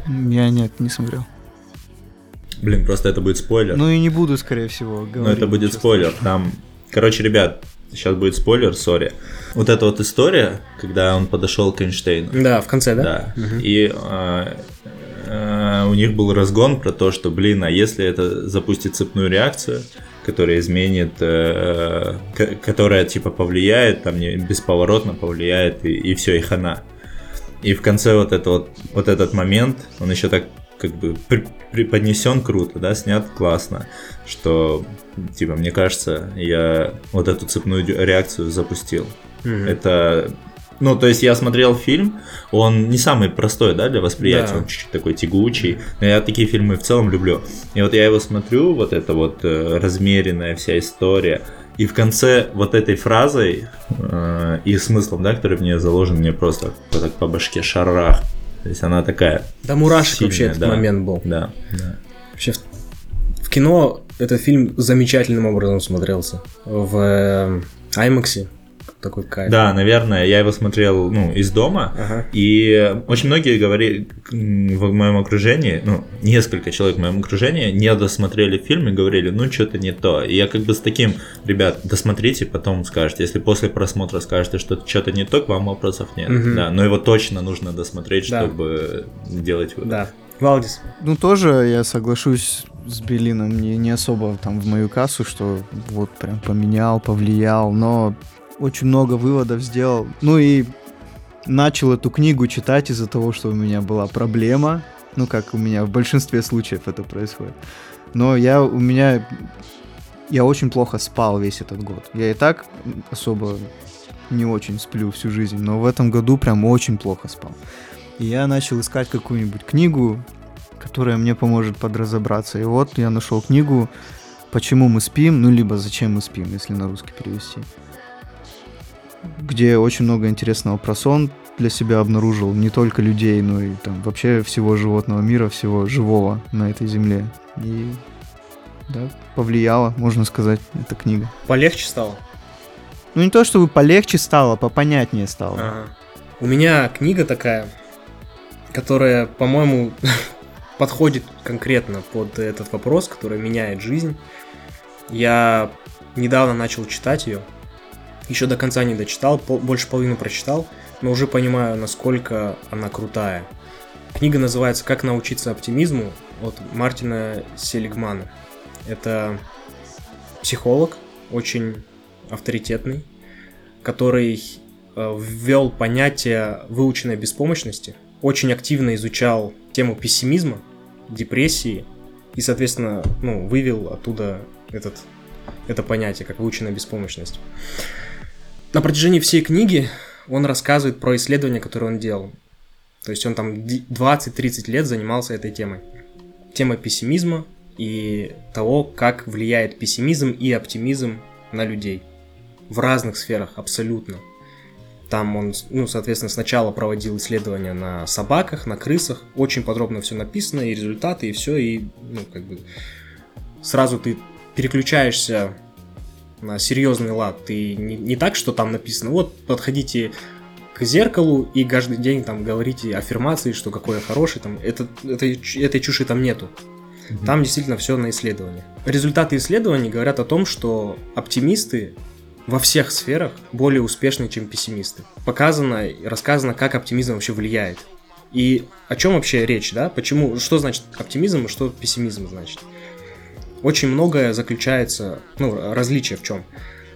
Я нет, не смотрел. Блин, просто это будет спойлер. Ну и не буду, скорее всего, говорить. Но это будет спойлер. Там, короче, ребят, сейчас будет спойлер, сори. Вот эта вот история, когда он подошел к Эйнштейну. Да, в конце, да? Да. И а, а, у них был разгон про то, что, блин, а если это запустит цепную реакцию, которая изменит, э, которая типа повлияет, там не бесповоротно повлияет, и, и все, и хана. И в конце вот, это вот, вот этот момент, он еще так как бы преподнесен круто, да, снят классно, что, типа, мне кажется, я вот эту цепную реакцию запустил. Мгм. Это, ну, то есть я смотрел фильм, он не самый простой, да, для восприятия, Да. он чуть-чуть такой тягучий, но я такие фильмы в целом люблю. И вот я его смотрю, вот эта вот э, размеренная вся история, и в конце вот этой фразой э, и смыслом, да, который в нее заложен, мне просто так по башке шарах. То есть она такая, Да мурашек Сильная, вообще этот да. момент был. да, да. Вообще в, в кино этот фильм замечательным образом смотрелся. В э, IMAX такой кайф. Да, наверное, я его смотрел, ну, из дома, Ага. И очень многие говорили в моем окружении, ну, несколько человек в моем окружении не досмотрели фильм и говорили, ну, что-то не то. И я как бы с таким, ребят, досмотрите, потом скажете. Если после просмотра скажете, что что-то не то, к вам вопросов нет. Мгм. Да, но его точно нужно досмотреть, Да. чтобы делать вывод. Да. Валдис. Ну, тоже я соглашусь с Белином, не, не особо там в мою кассу, что вот прям поменял, повлиял, но очень много выводов сделал. Ну и начал эту книгу читать из-за того, что у меня была проблема, ну, как у меня в большинстве случаев это происходит. Но я, у меня, я очень плохо спал весь этот год. Я и так особо не очень сплю всю жизнь, но в этом году прям очень плохо спал. И я начал искать какую-нибудь книгу, которая мне поможет подразобраться. И вот я нашел книгу «Почему мы спим», ну, либо «Зачем мы спим», если на русский перевести. Где очень много интересного про сон для себя обнаружил. Не только людей, но и там вообще всего животного мира, всего живого на этой земле. И да, повлияла, можно сказать, эта книга. Полегче стало? Ну, не то, чтобы полегче стало, попонятнее стало. Ага. У меня книга такая, которая, по-моему, подходит конкретно под этот вопрос, который меняет жизнь. Я недавно начал читать ее. Еще до конца не дочитал, пол- больше половины прочитал, но уже понимаю, насколько она крутая. Книга называется «Как научиться оптимизму» от Мартина Селигмана. Это психолог, очень авторитетный, который э, ввел понятие выученной беспомощности, очень активно изучал тему пессимизма, депрессии и, соответственно, ну, вывел оттуда этот, это понятие, как выученная беспомощность. На протяжении всей книги он рассказывает про исследования, которые он делал. То есть он там ди- 20-30 лет занимался этой темой. Тема пессимизма и того, как влияет пессимизм и оптимизм на людей. В разных сферах, абсолютно. Там он, ну, соответственно, сначала проводил исследования на собаках, на крысах. Очень подробно все написано, и результаты, и все, и, ну, как бы, сразу ты переключаешься на серьезный лад. Ты не, не так, что там написано, вот, подходите к зеркалу и каждый день там говорите аффирмации, что какой я хороший, там, это, этой, ч- этой чуши там нету. Там действительно все на исследование. Результаты исследований говорят о том, что оптимисты во всех сферах более успешны, чем пессимисты. Показано и рассказано, как оптимизм вообще влияет. И о чем вообще речь, да? Почему, что значит оптимизм и что пессимизм значит? Очень многое заключается, ну, различие в чем?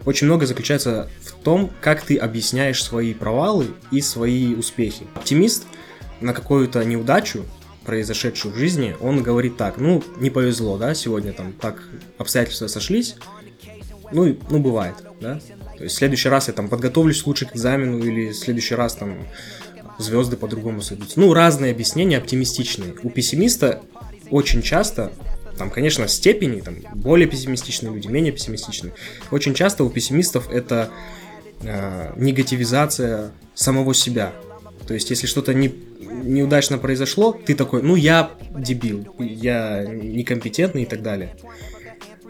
Очень многое заключается в том, как ты объясняешь свои провалы и свои успехи. Оптимист на какую-то неудачу, произошедшую в жизни, он говорит так, ну, не повезло, да, сегодня там так обстоятельства сошлись, ну, и- ну, бывает, да. То есть в следующий раз я там подготовлюсь лучше к экзамену, или в следующий раз там звезды по-другому сойдутся. Ну, разные объяснения оптимистичные. У пессимиста очень часто, там, конечно, степени, там, более пессимистичные люди, менее пессимистичные. Очень часто у пессимистов это э, негативизация самого себя. То есть, если что-то не, неудачно произошло, ты такой, ну, я дебил, я некомпетентный и так далее.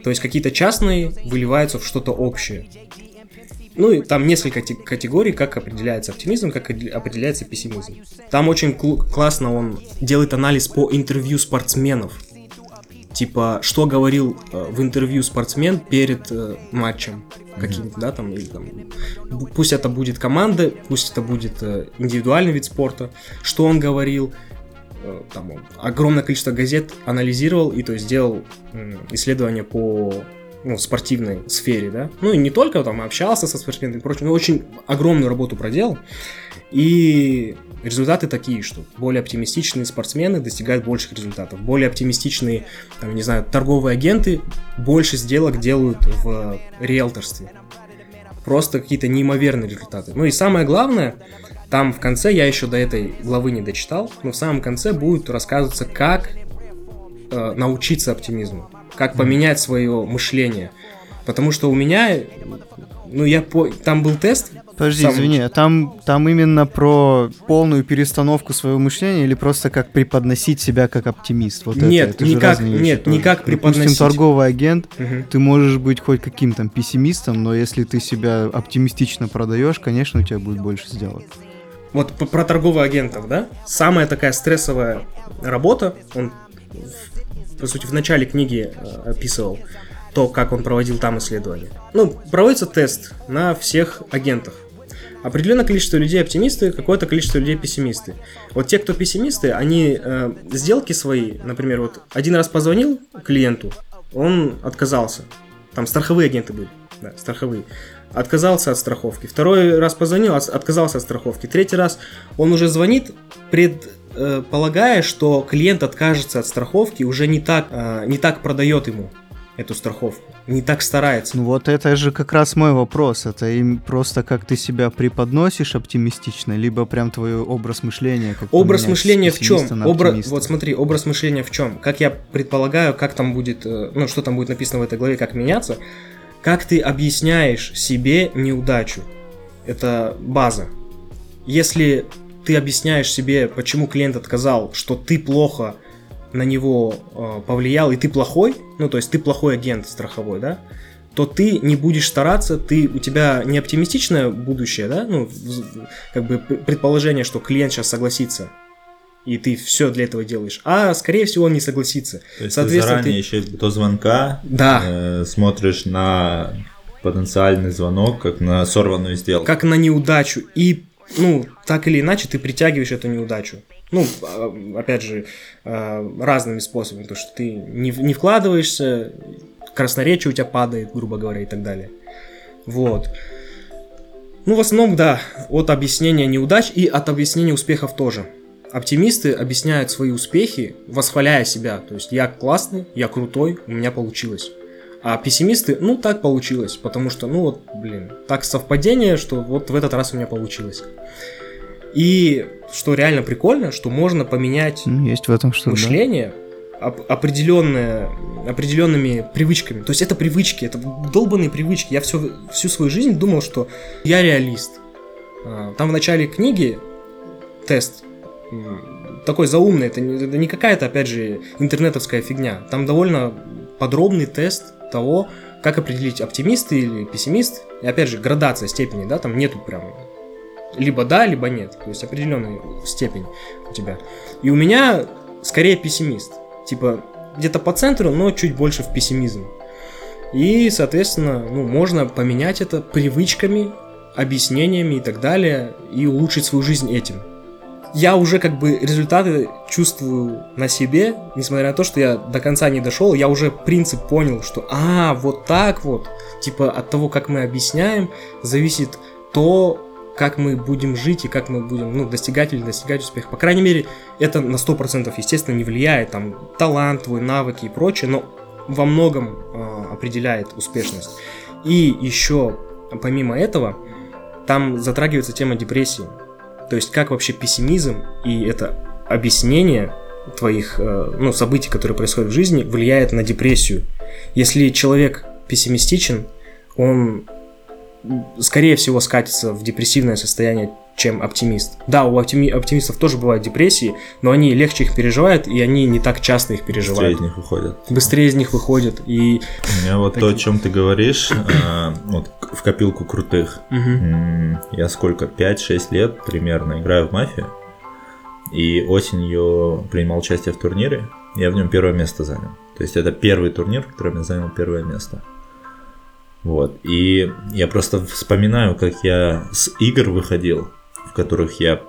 То есть, какие-то частные выливаются в что-то общее. Ну, и там несколько те- категорий, как определяется оптимизм, как определяется пессимизм. Там очень классно он делает анализ по интервью спортсменов. Типа, что говорил э, в интервью спортсмен перед э, матчем каким-то, да, там, или там, пусть это будет команда, пусть это будет э, индивидуальный вид спорта, что он говорил, э, там, он огромное количество газет анализировал и, то есть, сделал м, исследования по ну, спортивной сфере, да, ну и не только там общался со спортсменами и прочим, но очень огромную работу проделал, и результаты такие, что более оптимистичные спортсмены достигают больших результатов, более оптимистичные, там, не знаю, торговые агенты больше сделок делают в риэлторстве, просто какие-то неимоверные результаты. Ну и самое главное, там в конце, я еще до этой главы не дочитал, но в самом конце будет рассказываться, как э, научиться оптимизму, как поменять свое мышление. Потому что у меня, ну я по... там был тест. Подожди, сам- извини, а там, там именно про полную перестановку своего мышления или просто как преподносить себя как оптимист? Вот Нет, это, это же никак- вещи нет, тоже. никак Допустим, преподносить. торговый агент, Мгм. ты можешь быть хоть каким там пессимистом, но если ты себя оптимистично продаешь, конечно, у тебя будет больше сделок. Вот про торговых агентов, да? Самая такая стрессовая работа, он, по сути, в начале книги э, описывал то, как он проводил там исследования. Ну, проводится тест на всех агентах. Определенное количество людей оптимисты, какое-то количество людей пессимисты. Вот те, кто пессимисты, они э, сделки свои, например, вот один раз позвонил клиенту, он отказался. Там страховые агенты были, да, страховые. Отказался от страховки. Второй раз позвонил, от- отказался от страховки. Третий раз он уже звонит, предполагая, что клиент откажется от страховки, уже не так, э, не так продает ему эту страховку, не так старается. Ну вот это же как раз мой вопрос. Это им просто как ты себя преподносишь оптимистично, либо прям твой образ мышления. Как Образ мышления в чем? Обра... Вот смотри, образ мышления в чем? Как я предполагаю, как там будет, э, ну что там будет написано в этой главе, как меняться? Как ты объясняешь себе неудачу? Это база. Если ты объясняешь себе, почему клиент отказал, что ты плохо на него э, повлиял и ты плохой, ну то есть ты плохой агент страховой, да, то ты не будешь стараться, ты у тебя не оптимистичное будущее, да, ну как бы предположение, что клиент сейчас согласится, и ты все для этого делаешь, а скорее всего он не согласится. То есть ты Соответственно, заранее еще до звонка Да. э, смотришь на потенциальный звонок, как на сорванную сделку. как на неудачу. И, ну, так или иначе, ты притягиваешь эту неудачу. Ну, а, опять же, а, разными способами. То, что ты не, не вкладываешься, красноречие у тебя падает, грубо говоря, и так далее. Вот. Ну, в основном, да, от объяснения неудач и от объяснения успехов тоже. Оптимисты объясняют свои успехи, восхваляя себя. То есть, я классный, я крутой, у меня получилось. А пессимисты, ну, так получилось, потому что, ну, вот, блин, так совпадение, что вот в этот раз у меня получилось. И что реально прикольно, что можно поменять Ну, есть в этом да. мышление оп- определенное, определенными привычками. То есть это привычки, это долбанные привычки. Я всю, всю свою жизнь думал, что я реалист. А, Там в начале книги тест такой заумный, это не, это не какая-то, опять же, интернетовская фигня. Там довольно подробный тест того, как определить оптимист или пессимист. И опять же, градация степени, да, там нету прям либо да, либо нет. То есть определенная степень у тебя. И у меня скорее пессимист. Типа где-то по центру, но чуть больше в пессимизм. И, соответственно, ну, можно поменять это привычками, объяснениями и так далее, и улучшить свою жизнь этим. Я уже как бы результаты чувствую на себе, несмотря на то, что я до конца не дошел, я уже принцип понял, что а, вот так вот, типа от того, как мы объясняем, зависит то, как мы будем жить и как мы будем ну, достигать или достигать успеха. По крайней мере, это на 100% естественно не влияет, там, талант твой, навыки и прочее, но во многом э, определяет успешность. И еще, помимо этого, там затрагивается тема депрессии. То есть, как вообще пессимизм и это объяснение твоих э, ну, событий, которые происходят в жизни, влияет на депрессию. Если человек пессимистичен, он скорее всего скатится в депрессивное состояние, чем оптимист. Да, у оптими- оптимистов тоже бывают депрессии, но они легче их переживают, и они не так часто их Быстрее переживают. из них выходят. Быстрее из них выходят. И У меня вот то, о чем ты говоришь, а, вот в копилку крутых. М, Я сколько, 5-6 лет примерно играю в мафию. И осенью принимал участие в турнире. Я в нем первое место занял. То есть это первый турнир, в котором я занял первое место. Вот. И я просто вспоминаю, как я с игр выходил, в которых я,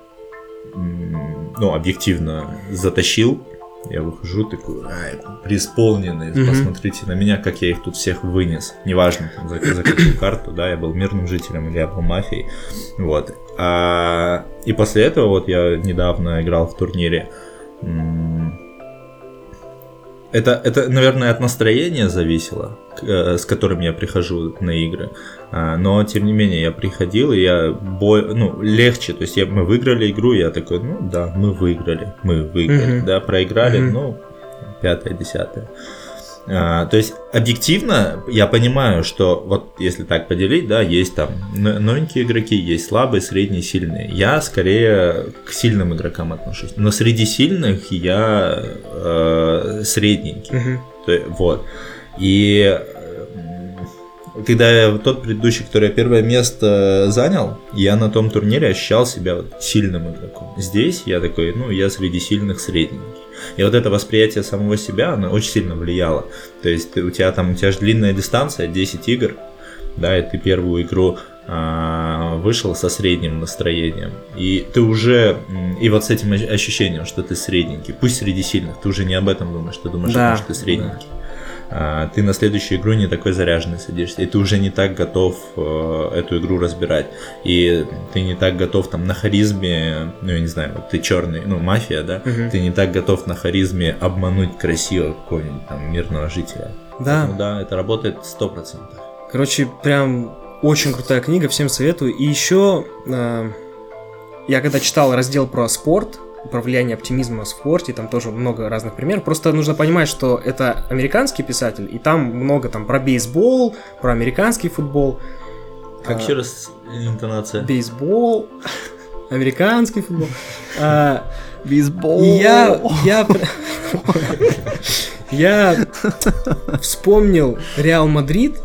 ну, объективно затащил. Я выхожу такой, ай, преисполненный, Мгм. посмотрите на меня, как я их тут всех вынес. Неважно, там, за- закрутил карту, да, я был мирным жителем или я был мафией. Вот. А, и после этого вот я недавно играл в турнире. Это, это, наверное, от настроения зависело, с которым я прихожу на игры. А, Но, тем не менее, я приходил, и я бой, ну, легче. То есть я, мы выиграли игру, я такой, ну да, мы выиграли, мы выиграли, Мгм. да, проиграли, Мгм. ну, пятое, десятое. А, то есть объективно я понимаю, что вот если так поделить, да, есть там но- новенькие игроки, есть слабые, средние, сильные. Я скорее к сильным игрокам отношусь. Но среди сильных я э, средненький. Мгм. То вот. И э, когда я тот предыдущий, который первое место занял, я на том турнире ощущал себя вот сильным игроком. Здесь я такой, ну, я среди сильных средненький. И вот это восприятие самого себя, оно очень сильно влияло. То есть у тебя там, у тебя же длинная дистанция, 10 игр, да, и ты первую игру а, вышел со средним настроением, и ты уже, и вот с этим ощ- ощущением, что ты средненький, пусть среди сильных, ты уже не об этом думаешь, ты думаешь Да, что ты средненький. А, ты на следующую игру не такой заряженный садишься, и ты уже не так готов э, эту игру разбирать, и ты не так готов там на харизме, ну я не знаю, вот ты черный, ну мафия, да, Мгм. ты не так готов на харизме обмануть красиво какого-нибудь там мирного жителя. Да. Поэтому, да, это работает сто процентов. Короче, прям очень крутая книга, всем советую. И еще э, я когда читал раздел про спорт, про влияние оптимизма в спорте, там тоже много разных примеров. Просто нужно понимать, что это американский писатель, и там много там про бейсбол, про американский футбол. Как А, еще раз интонация? Бейсбол, американский футбол. А, Бейсбол. Я, я, я вспомнил Реал Мадрид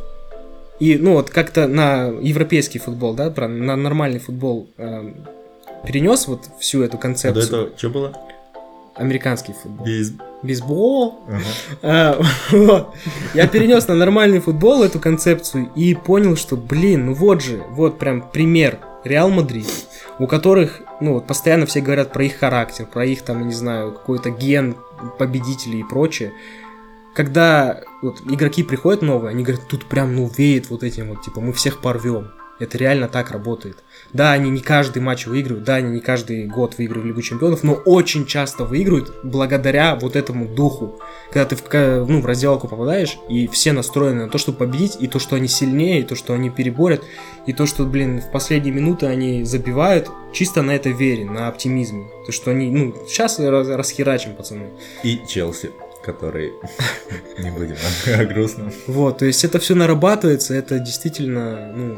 и, ну вот как-то на европейский футбол, да, про на нормальный футбол эм, перенес вот всю эту А до концепцию. этого что было? Американский футбол. Бейс- Бейсбол. Ага. А, вот. Я перенес на нормальный футбол эту концепцию и понял, что, блин, ну вот же, вот прям пример. Реал Мадрид, у которых, ну, вот постоянно все говорят про их характер, про их, там, я не знаю, какой-то ген победителей и прочее. Когда вот игроки приходят новые, они говорят, тут прям, ну, веет вот этим вот, типа, мы всех порвем. Это реально так работает. Да, они не каждый матч выигрывают, да, они не каждый год выигрывают Лигу Чемпионов, но очень часто выигрывают благодаря вот этому духу. Когда ты в, ну, в раздевалку попадаешь, и все настроены на то, чтобы победить, и то, что они сильнее, и то, что они переборят, и то, что, блин, в последние минуты они забивают, чисто на это вере, на оптимизме. То, что они, ну, сейчас расхерачим, пацаны. И Челси, который... Не будем о грустном. Вот, то есть это все нарабатывается, это действительно, ну,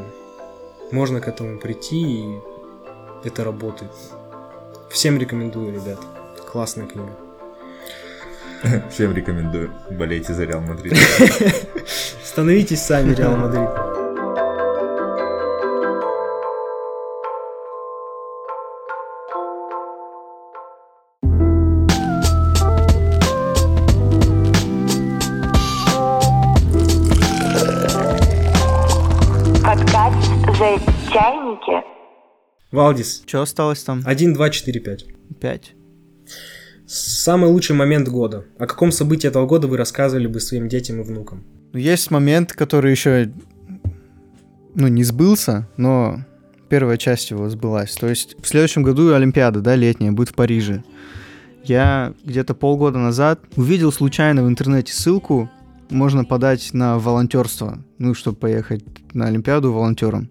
можно к этому прийти, и это работает. Всем рекомендую, ребят. Классная книга. Всем рекомендую. Болейте за Реал Мадрид. Становитесь сами Реал Мадрид. Валдис. Что осталось там? 1, 2, 4, 5. Пять. Самый лучший момент года. О каком событии этого года вы рассказывали бы своим детям и внукам? Ну, Есть момент, который еще, ну, не сбылся, но первая часть его сбылась. То есть в следующем году Олимпиада, да, летняя, будет в Париже. Я где-то полгода назад увидел случайно в интернете ссылку можно подать на волонтерство, ну, чтобы поехать на Олимпиаду волонтером.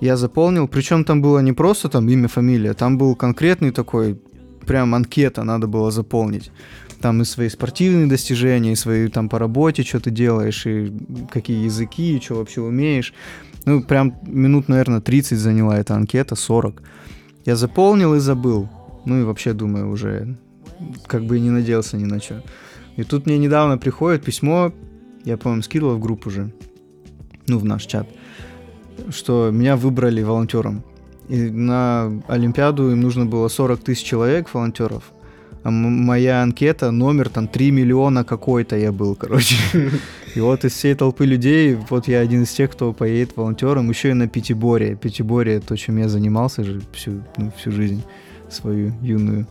Я заполнил, причем там было не просто там имя, фамилия, там был конкретный такой, прям анкета надо было заполнить. Там и свои спортивные достижения, и свои там по работе, что ты делаешь, и какие языки, и что вообще умеешь. Ну, прям минут, наверное, 30 заняла эта анкета, 40. Я заполнил и забыл. Ну и вообще, думаю, уже как бы и не надеялся ни на что. И тут мне недавно приходит письмо, я, по-моему, скидывал в группу уже, ну, в наш чат, что меня выбрали волонтером. И на Олимпиаду им нужно было 40 тысяч человек, волонтеров. А моя анкета, номер там 3 миллиона какой-то я был, короче. И вот из всей толпы людей, вот я один из тех, кто поедет волонтером, еще и на Пятиборе. Пятиборе, то, чем я занимался же всю, ну, всю жизнь свою юную.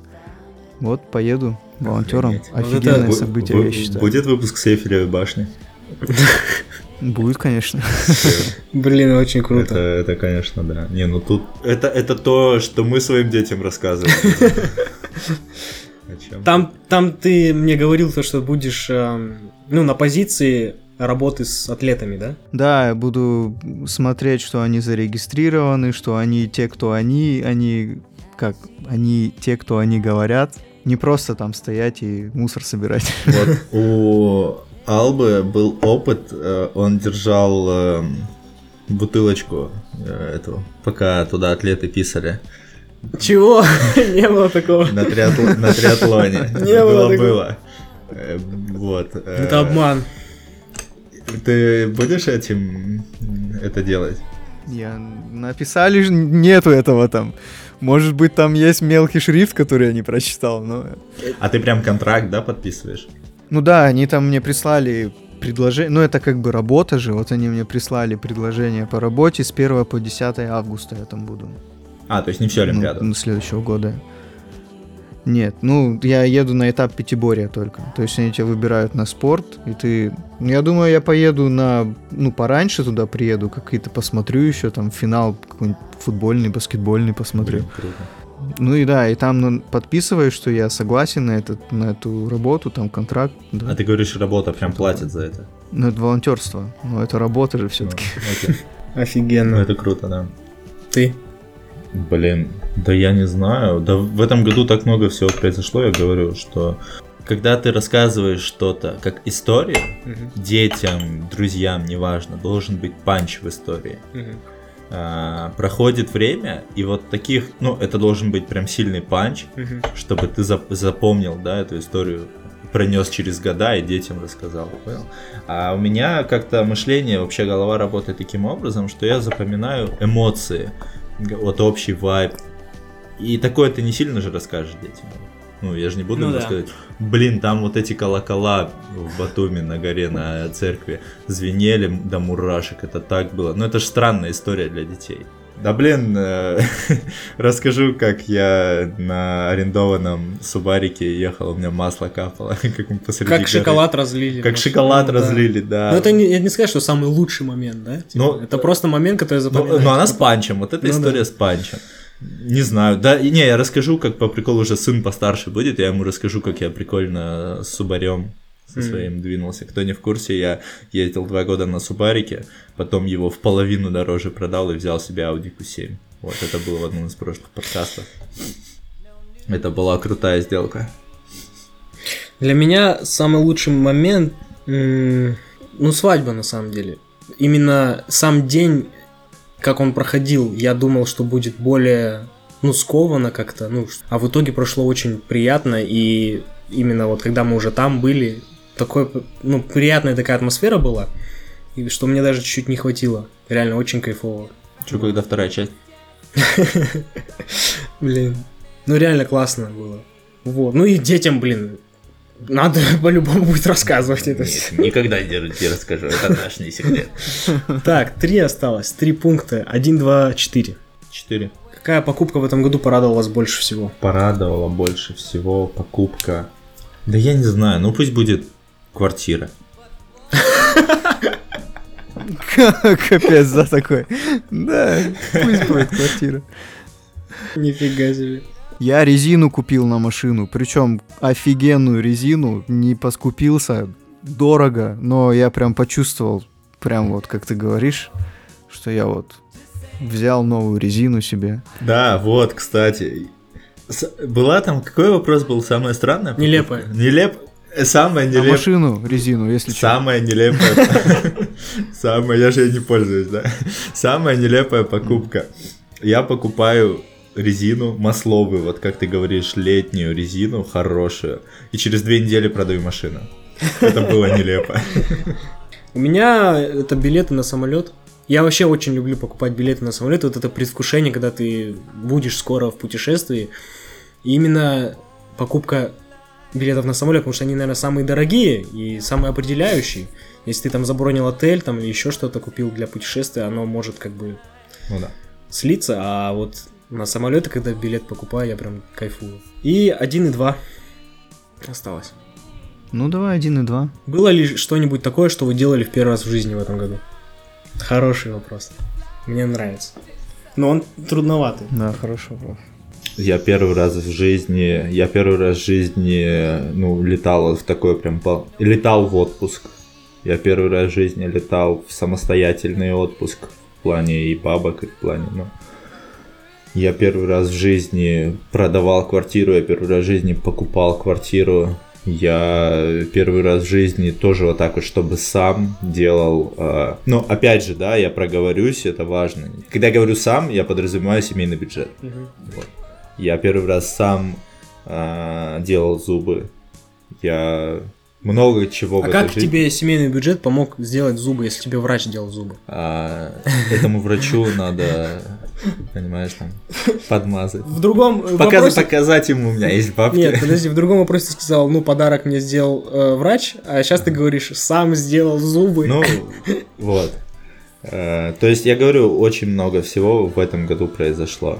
Вот поеду волонтером. Вот Офигенное это событие, я считаю. Будет выпуск с Эйфелевой башни? Будет, конечно. Блин, очень Это, круто. это, конечно, да. Не, ну тут... Это, это то, что мы своим детям рассказываем. О чем? Там, там ты мне говорил то, что будешь, эм, ну, на позиции работы с атлетами, да? Да, я буду смотреть, что они зарегистрированы, что они те, кто они, они как они те, кто они говорят. Не просто там стоять и мусор собирать. Вот у Албы был опыт, э, он держал эм, бутылочку э, эту, пока туда атлеты писали. Чего? Не было такого. На, триатло- на триатлоне. Не было такого. было. Э, Вот. Это обман. Ты будешь этим это делать? Я написали, ж- нету этого там. Может быть, там есть мелкий шрифт, который я не прочитал, но... А ты прям контракт, да, подписываешь? Ну да, они там мне прислали предложение, ну это как бы работа же, вот они мне прислали предложение по работе с 1 по 10 августа я там буду. А, то есть не всю Олимпиаду. Ну, следующего года. Нет, ну, я еду на этап пятиборья только. То есть они тебя выбирают на спорт, и ты... Ну, я думаю, я поеду на... Ну, пораньше туда приеду, какие-то посмотрю еще, там, финал какой-нибудь футбольный, баскетбольный посмотрю. Блин, круто. Ну и да, и там ну, подписываешь, что я согласен на, этот, на эту работу, там, контракт. Да. А ты говоришь, работа прям платит за это. Ну, это волонтерство. Ну, это работа же все-таки. Ну, окей. Ну, Офигенно. это круто, да. Ты? Блин, да я не знаю. Да в этом году так много всего произошло, я говорю, что когда ты рассказываешь что-то как историю, детям, друзьям, неважно, должен быть панч в истории. А, проходит время, и вот таких, ну, это должен быть прям сильный панч, чтобы ты зап- запомнил, да, эту историю, пронес через года и детям рассказал, понял? А у меня как-то мышление, вообще голова работает таким образом, что я запоминаю эмоции, вот общий вайб. И такое ты не сильно же расскажешь детям. Ну, я же не буду Ну им да. рассказывать, блин, там вот эти колокола в Батуми на горе на церкви звенели до мурашек, это так было. Ну, это же странная история для детей. Да блин, э, расскажу, как я на арендованном Субарике ехал, у меня масло капало, как мы посреди Как горы. шоколад разлили. Как в шоколад да. разлили, да. Ну, это не, я не сказать, что самый лучший момент, да? Типа, Ну, это просто момент, который Ну, запоминается. но она с панчем, вот эта Ну история да. с панчем. Не знаю, да, не, я расскажу, как по приколу уже сын постарше будет, я ему расскажу, как я прикольно с Субарем со своим двинулся. Кто не в курсе, я ездил два года на Субарике, потом его в половину дороже продал и взял себе Audi Q7. Вот это было в одном из прошлых подкастов. Это была крутая сделка. Для меня самый лучший момент, ну, свадьба на самом деле. Именно сам день, как он проходил, я думал, что будет более, ну, скованно как-то, ну, а в итоге прошло очень приятно, и именно вот когда мы уже там были, такой, ну, приятная такая атмосфера была, и что мне даже чуть-чуть не хватило. Реально очень кайфово. Что, когда вторая часть? Блин. Ну реально классно было. Вот. Ну и детям, блин, надо по-любому будет рассказывать это все. никогда не расскажу, это наш не секрет. Так, три осталось. Три пункта. Один, два, четыре. Четыре. Какая покупка в этом году порадовала вас больше всего? порадовала больше всего покупка. Да я не знаю, ну пусть будет квартира. Капец, да, такой. Да, пусть будет квартира. Нифига себе. Я резину купил на машину, причем офигенную резину, не поскупился. дорого, но я прям почувствовал, прям вот как ты говоришь, что я вот взял новую резину себе. Да, вот, кстати. С- была там, какой вопрос был самое странное? Нелепое. Нелеп... Самое А нелепое. машину, резину, если что. Самая нелепая... Самая, я же ей не пользуюсь, да? Самая нелепая покупка. Я покупаю резину масловую, вот как ты говоришь, летнюю резину, хорошую, и через две недели продаю машину. Это было нелепо. У меня это билеты на самолет. Я вообще очень люблю покупать билеты на самолет. Вот это предвкушение, когда ты будешь скоро в путешествии. И именно покупка билетов на самолет, потому что они, наверное, самые дорогие и самые определяющие. Если ты там забронил отель там или еще что-то купил для путешествия, оно может как бы Ну да. слиться, а вот на самолеты, когда билет покупаю, я прям кайфую. И один и два осталось. Ну давай один и два. Было ли что-нибудь такое, что вы делали в первый раз в жизни в этом году? Хороший вопрос. Мне нравится. Но он трудноватый. Да, хороший вопрос. Я первый раз в жизни, я первый раз в жизни, ну, летал в такой прям, пол- летал в отпуск. Я первый раз в жизни летал в самостоятельный отпуск в плане и бабок, и в плане, ну, я первый раз в жизни продавал квартиру, я первый раз в жизни покупал квартиру, я первый раз в жизни тоже вот так вот, чтобы сам делал. э, ну, опять же, да, я проговорюсь, это важно. Когда я говорю сам, я подразумеваю семейный бюджет. Вот. Я первый раз сам а, делал зубы. Я много чего А как жизни- тебе семейный бюджет помог сделать зубы, если тебе врач делал зубы? А, этому врачу надо, понимаешь, там, подмазать. В другом э, Показ- вопросе... Показать ему, у меня есть бабки. Нет, подожди, в другом вопросе ты сказал, ну, подарок мне сделал э, врач, а сейчас ты говоришь, сам сделал зубы. Ну, вот. Э, То есть, я говорю, очень много всего в этом году произошло.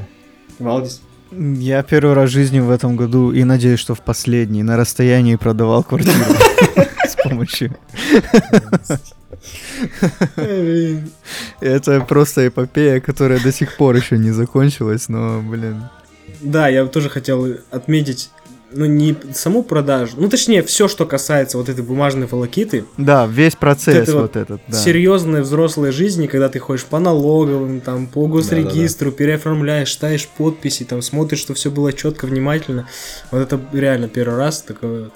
Валдис. Я первый раз в жизни в этом году, и надеюсь, что в последний, на расстоянии продавал квартиру с помощью. Это просто эпопея, которая до сих пор еще не закончилась, но, блин. Да, я тоже хотел отметить, ну, не саму продажу, ну, точнее, все, что касается вот этой бумажной волокиты, Да, весь процесс вот вот этот, да. серьезной взрослой жизни, когда ты ходишь по налоговым, там, по госрегистру, переоформляешь, ставишь подписи, там, смотришь, что все было четко, внимательно. Вот это реально первый раз такой вот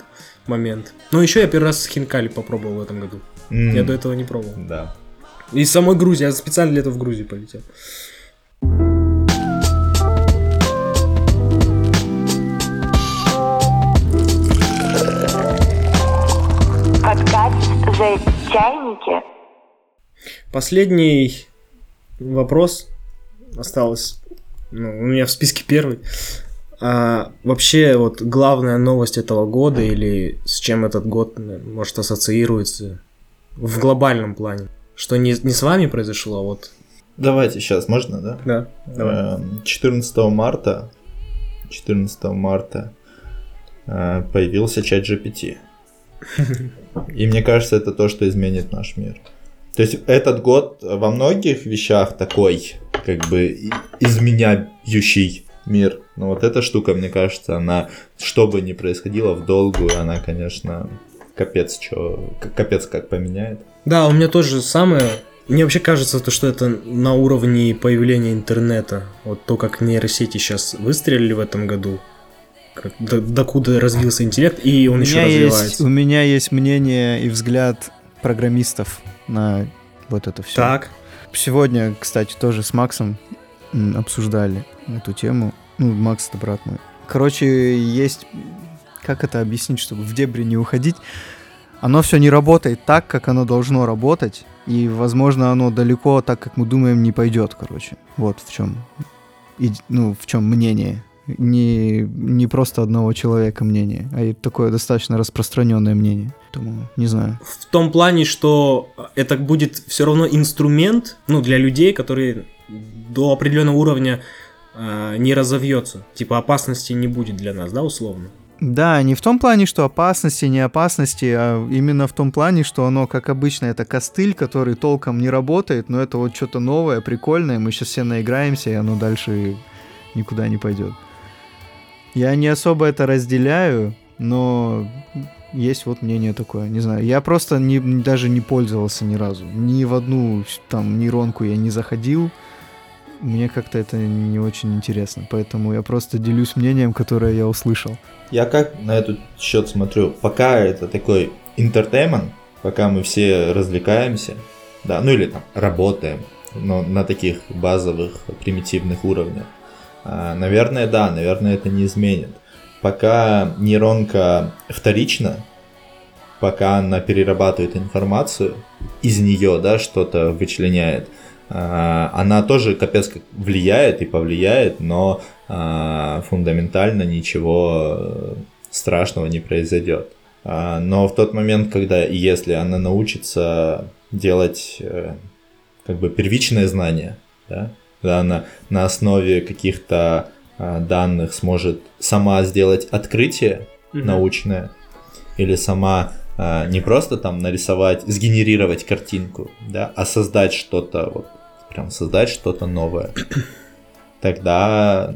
момент. Ну, еще я первый раз хинкали попробовал в этом году. М, Я до этого не пробовал. Да. Из самой Грузии, я специально для этого в Грузию полетел. Подкаст за чайники. Последний вопрос осталось. Ну, у меня в списке первый. А, вообще, вот главная новость этого года или с чем этот год может ассоциируется в глобальном плане? Что не, не с вами произошло, а вот. Давайте сейчас, можно, да? Да, давай. Эм, 14 марта 14 марта э, появился чат GPT. И мне кажется, это то, что изменит наш мир. То есть этот год во многих вещах такой, как бы, изменяющий мир. Но вот эта штука, мне кажется, она, что бы ни происходило в долгую, она, конечно, капец, чё, капец как поменяет. Да, у меня тоже самое. Мне вообще кажется, то, что это на уровне появления интернета. Вот то, как нейросети сейчас выстрелили в этом году. Как, до, докуда развился интеллект, и он еще меня есть, развивается. у меня есть мнение и взгляд программистов на вот это все. Так. Сегодня, кстати, тоже с Максом обсуждали эту тему. Ну, Макс это брат мой. Короче, есть... Как это объяснить, чтобы в дебри не уходить? Оно все не работает так, как оно должно работать. И, возможно, оно далеко так, как мы думаем, не пойдет, короче. Вот в чем... Ну, в чем мнение. Не, не просто одного человека мнение, а и такое достаточно распространенное мнение. Поэтому, не знаю. В том плане, что это будет все равно инструмент, ну, для людей, которые до определенного уровня э, не разовьется. Типа опасности не будет для нас, да, условно? Да, не в том плане, что опасности, не опасности, а именно в том плане, что оно, как обычно, это костыль, который толком не работает, но это вот что-то новое, прикольное, мы сейчас все наиграемся, и оно дальше никуда не пойдет. Я не особо это разделяю, но есть вот мнение такое, не знаю. Я просто не, даже не пользовался ни разу. Ни в одну там нейронку я не заходил. Мне как-то это не очень интересно. Поэтому я просто делюсь мнением, которое я услышал. Я как на этот счет смотрю, пока это такой интертеймент, пока мы все развлекаемся, да, ну или там работаем, но на таких базовых примитивных уровнях, а, наверное, да, наверное, это не изменит пока нейронка вторична, пока она перерабатывает информацию, из нее, да, что-то вычленяет, она тоже капец как влияет и повлияет, но а, фундаментально ничего э, страшного не произойдет. А, но в тот момент, когда и если она научится делать э, как бы первичное знание, да, когда она на основе каких-то а, данных сможет сама сделать открытие mm-hmm. научное или сама а, не просто там нарисовать, сгенерировать картинку, да, а создать что-то, вот, прям создать что-то новое, тогда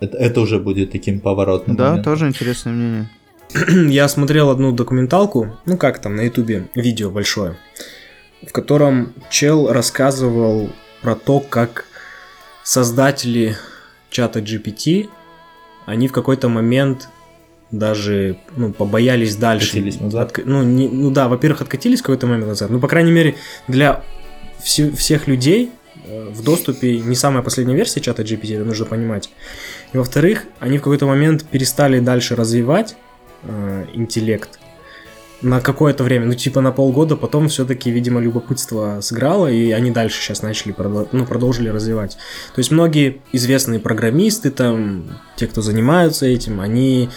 это, это уже будет таким поворотным. Да, моментом. тоже интересное мнение. Я смотрел одну документалку, ну как там на ютубе, видео большое, в котором чел рассказывал про то, как создатели чата GPT, они в какой-то момент даже ну, побоялись дальше. Откатились назад? От, ну, не, ну да, во-первых, откатились в какой-то момент назад. Ну, по крайней мере, для вс- всех людей э, в доступе не самая последняя версия чата GPT, это нужно понимать. И во-вторых, они в какой-то момент перестали дальше развивать э, интеллект на какое-то время, ну типа на полгода, потом все-таки, видимо, любопытство сыграло, и они дальше сейчас начали, ну, продолжили развивать. То есть многие известные программисты, там, те, кто занимаются этим, они,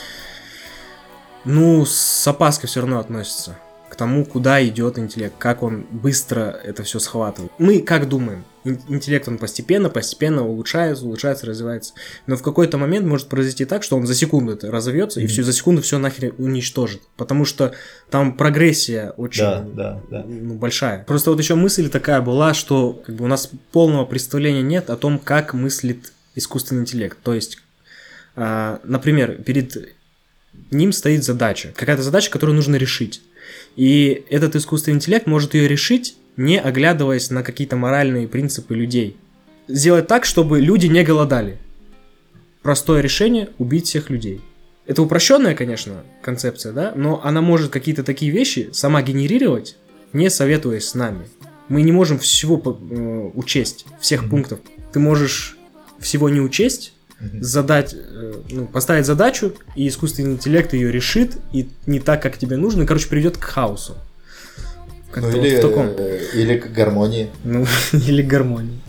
ну, с опаской все равно относятся тому, куда идет интеллект, как он быстро это все схватывает. Мы как думаем? интеллект он постепенно, постепенно улучшается, улучшается, развивается. Но в какой-то момент может произойти так, что он за секунду это разовьется, mm-hmm. и все за секунду все нахер уничтожит. Потому что там прогрессия очень да, да, да. Ну, большая. Просто вот еще мысль такая была, что как бы, у нас полного представления нет о том, как мыслит искусственный интеллект. То есть, э, например, перед ним стоит задача, какая-то задача, которую нужно решить. И этот искусственный интеллект может ее решить не оглядываясь на какие-то моральные принципы людей. Сделать так, чтобы люди не голодали. Простое решение – убить всех людей. Это упрощенная, конечно, концепция, да, но она может какие-то такие вещи сама генерировать, не советуясь с нами. Мы не можем всего э, учесть, всех пунктов. Ты можешь всего не учесть, mm-hmm. задать, э, ну, поставить задачу, и искусственный интеллект ее решит, и не так, как тебе нужно, и, короче, приведет к хаосу. Ну, или, вот в таком. Э, или к гармонии. Ну, или к гармонии.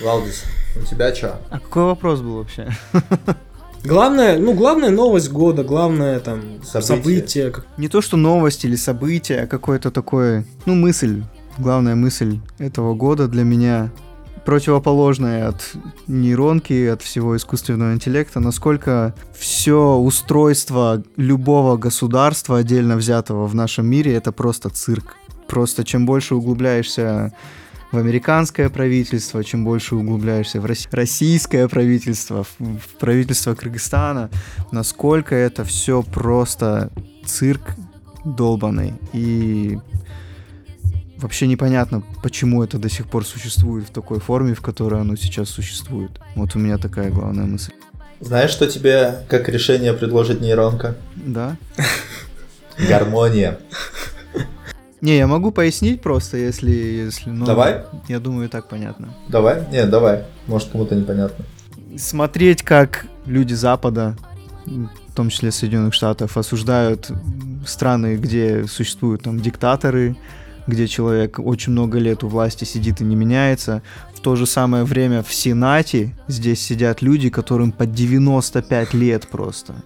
Валдис, у тебя что? А какой вопрос был вообще? Главное, ну, главная новость года, главное там событие. событие. Не то, что новость или событие, а какое-то такое, ну, мысль. Главная мысль этого года для меня противоположная от нейронки, от всего искусственного интеллекта, насколько все устройство любого государства, отдельно взятого в нашем мире, это просто цирк. Просто чем больше углубляешься в американское правительство, чем больше углубляешься в российское правительство, в правительство Кыргызстана, насколько это все просто цирк долбанный. И вообще непонятно, почему это до сих пор существует в такой форме, в которой оно сейчас существует. Вот у меня такая главная мысль. Знаешь, что тебе как решение предложит нейронка? Да. Гармония. Не, я могу пояснить просто, если... если ну, давай. Я думаю, так понятно. Давай? Не, давай. Может, кому-то непонятно. Смотреть, как люди Запада, в том числе Соединенных Штатов, осуждают страны, где существуют там диктаторы, где человек очень много лет у власти сидит и не меняется. В то же самое время в Сенате здесь сидят люди, которым по 95 лет просто.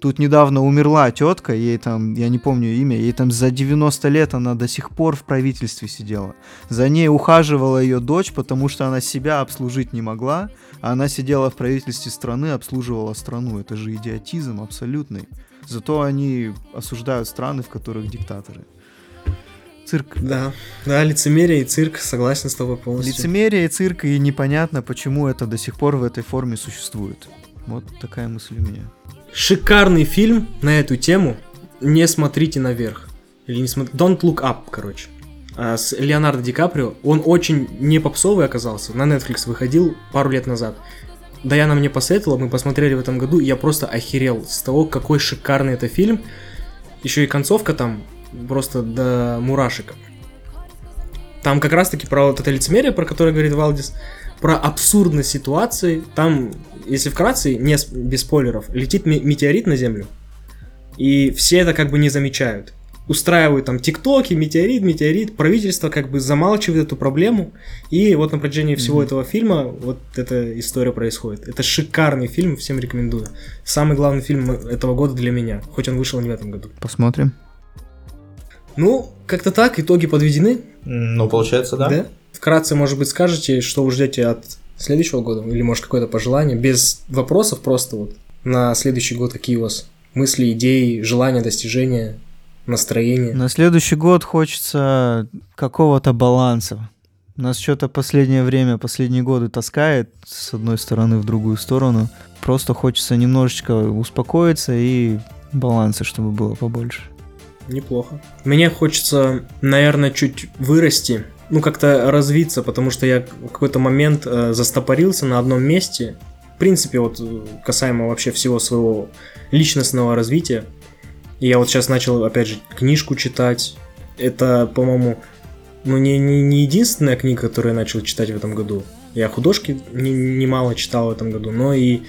Тут недавно умерла тетка, ей там, я не помню имя, ей там за 90 лет она до сих пор в правительстве сидела. За ней ухаживала ее дочь, потому что она себя обслужить не могла, а она сидела в правительстве страны, обслуживала страну. Это же идиотизм абсолютный. Зато они осуждают страны, в которых диктаторы. Цирк. Да, да, лицемерие и цирк, согласен с тобой полностью. Лицемерие и цирк, и непонятно, почему это до сих пор в этой форме существует. Вот такая мысль у меня. Шикарный фильм на эту тему. не смотрите наверх. Или не смотрите... Don't look up, короче. А, с Леонардо Ди Каприо. Он очень не попсовый оказался. На Netflix выходил пару лет назад. Даяна мне посоветовала, мы посмотрели в этом году, и я просто охерел с того, какой шикарный это фильм. Еще и концовка там просто до мурашек. Там как раз-таки про вот это лицемерие, про которое говорит Валдис, про абсурдность ситуации. Там, если вкратце, не без спойлеров, летит ме- метеорит на Землю, и все это как бы не замечают. Устраивают там тиктоки, метеорит, метеорит, правительство как бы замалчивает эту проблему, и вот на протяжении всего этого фильма вот эта история происходит. Это шикарный фильм, всем рекомендую. Самый главный фильм этого года для меня, хоть он вышел не в этом году. Посмотрим. Ну, как-то так, итоги подведены, Ну, получается, да? Вкратце, может быть, скажете, что вы ждете от следующего года, или может какое-то пожелание, без вопросов просто вот на следующий год, какие у вас мысли, идеи, желания, достижения, настроения. На следующий год хочется какого-то баланса. Нас что-то последнее время, последние годы таскает с одной стороны в другую сторону. Просто хочется немножечко успокоиться и баланса, чтобы было побольше. Неплохо. Мне хочется, наверное, чуть вырасти, ну как-то развиться, потому что я в какой-то момент э, застопорился на одном месте. В принципе, вот э, касаемо вообще всего своего личностного развития. И я вот сейчас начал, опять же, книжку читать. Это, по-моему, ну не, не, не единственная книга, которую я начал читать в этом году. Я художки не- немало читал в этом году, но и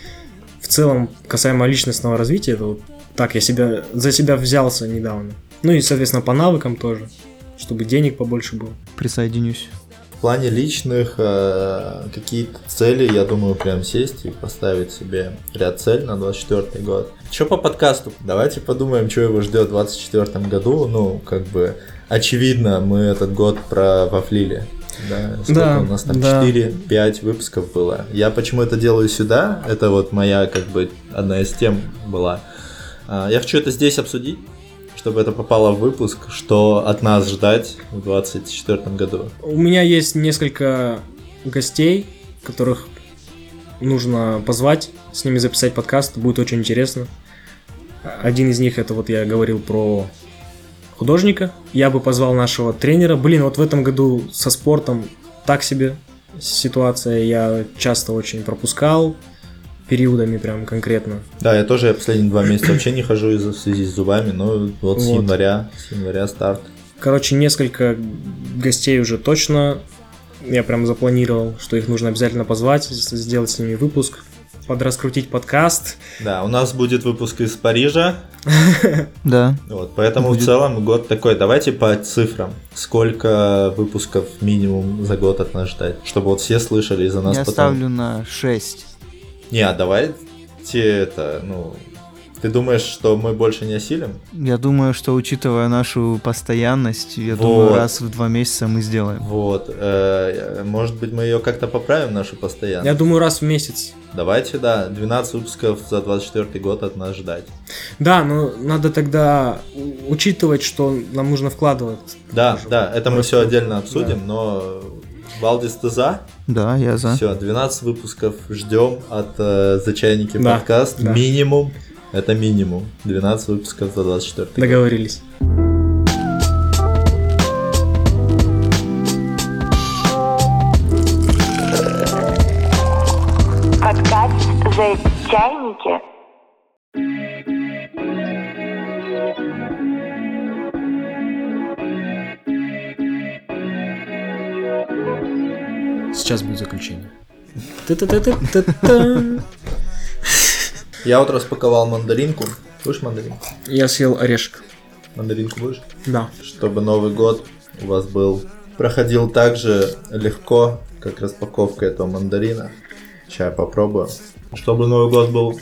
в целом, касаемо личностного развития, это вот так, я себя, за себя взялся недавно. Ну и, соответственно, по навыкам тоже, чтобы денег побольше было. Присоединюсь. В плане личных э, какие-то цели, я думаю, прям сесть и поставить себе ряд цель на 24 год. Что по подкасту? Давайте подумаем, что его ждет в 24 году. Ну, как бы, очевидно, мы этот год провафлили. Да, сколько Да, у нас там да. 4-5 выпусков было. Я почему это делаю сюда? Это вот моя, как бы, одна из тем была. А, Я хочу это здесь обсудить, чтобы это попало в выпуск, что от нас ждать в 24 году. У меня есть несколько гостей, которых нужно позвать, с ними записать подкаст, будет очень интересно. Один из них, это вот я говорил про художника. Я бы позвал нашего тренера. Блин, вот в этом году со спортом так себе ситуация. Я часто очень пропускал периодами прям конкретно. Да, я тоже последние два месяца вообще не хожу из-за в связи с зубами, но вот, с Вот. января, с января старт. Короче, несколько гостей уже точно. Я прям запланировал, что их нужно обязательно позвать, с- сделать с ними выпуск, подраскрутить подкаст. Да, у нас будет выпуск из Парижа, Да. вот, поэтому в целом год такой. Давайте по цифрам. Сколько выпусков минимум за год от нас ждать, чтобы вот все слышали и за нас Я ставлю на 6. Не, а давайте это, ну... Ты думаешь, что мы больше не осилим? Я думаю, что учитывая нашу постоянность, я Вот. думаю, раз в два месяца мы сделаем. Вот. э, может быть, мы ее как-то поправим, нашу постоянно? Я думаю, раз в месяц. Давайте, да, 12 выпусков за 24 год от нас ждать. Да, но надо тогда учитывать, что нам нужно вкладывать. Да, да, это мы все отдельно обсудим, но Валдис, ты за? Да, я за. Все, 12 выпусков ждем от э, The Чайники Да, подкаст. да. Минимум. Это минимум. 12 выпусков за 24 год. Договорились. Подкаст «The Сейчас будет заключение. Я вот распаковал мандаринку. Будешь мандаринку? Я съел орешек. Мандаринку будешь? Да. Чтобы Новый год у вас был проходил так же легко, как распаковка этого мандарина. Сейчас я попробую. Чтобы Новый год был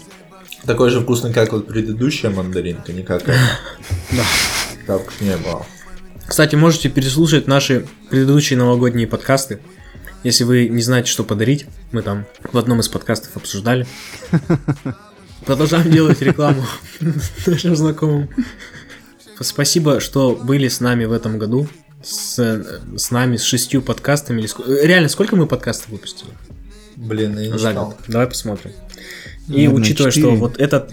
такой же вкусный, как вот предыдущая мандаринка, не как эта. Да. Так не было. Кстати, можете переслушать наши предыдущие новогодние подкасты. Если вы не знаете, что подарить, мы там в одном из подкастов обсуждали. Продолжаем делать рекламу нашим знакомым. Спасибо, что были с нами в этом году. С, с нами, с шестью подкастами. или Реально, сколько мы подкастов выпустили? Блин, я не За год. Давай посмотрим. И Наверное, учитывая, что четыре. вот этот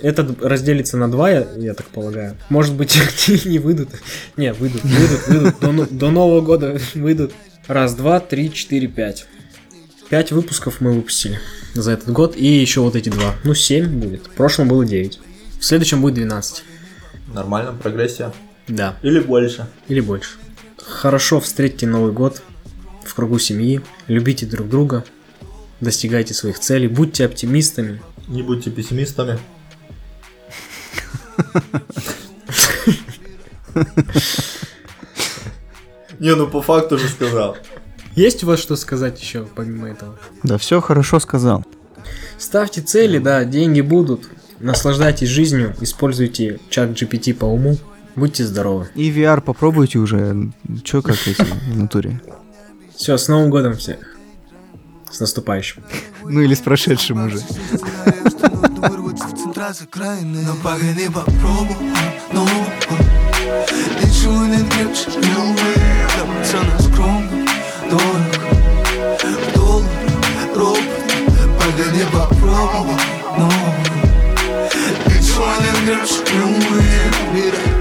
Этот разделится на два, я, я так полагаю. Может быть, не выйдут. Не, выйдут, выйдут, выйдут. До, до Нового года выйдут. Раз, два, три, четыре, пять. Пять выпусков мы выпустили за этот год. И еще вот эти два. Ну, семь будет. В прошлом было девять. В следующем будет 12. Нормально, прогрессия. Да. Или больше. Или больше. Хорошо встретьте Новый год в кругу семьи. Любите друг друга. Достигайте своих целей. Будьте оптимистами. Не будьте пессимистами. Не, ну по факту же сказал. Есть у вас что сказать еще помимо этого? Да все хорошо сказал. Ставьте цели, да, деньги будут. Наслаждайтесь жизнью, используйте чат GPT по уму. Будьте здоровы. И VR попробуйте уже. Че как эти в натуре? Все, с Новым годом всех. С наступающим. Ну или с прошедшим уже. Но не ну Ничего крепче, дорог Доллар, рубль, погоди, попробуй новый Ты чего не грешишь, мира?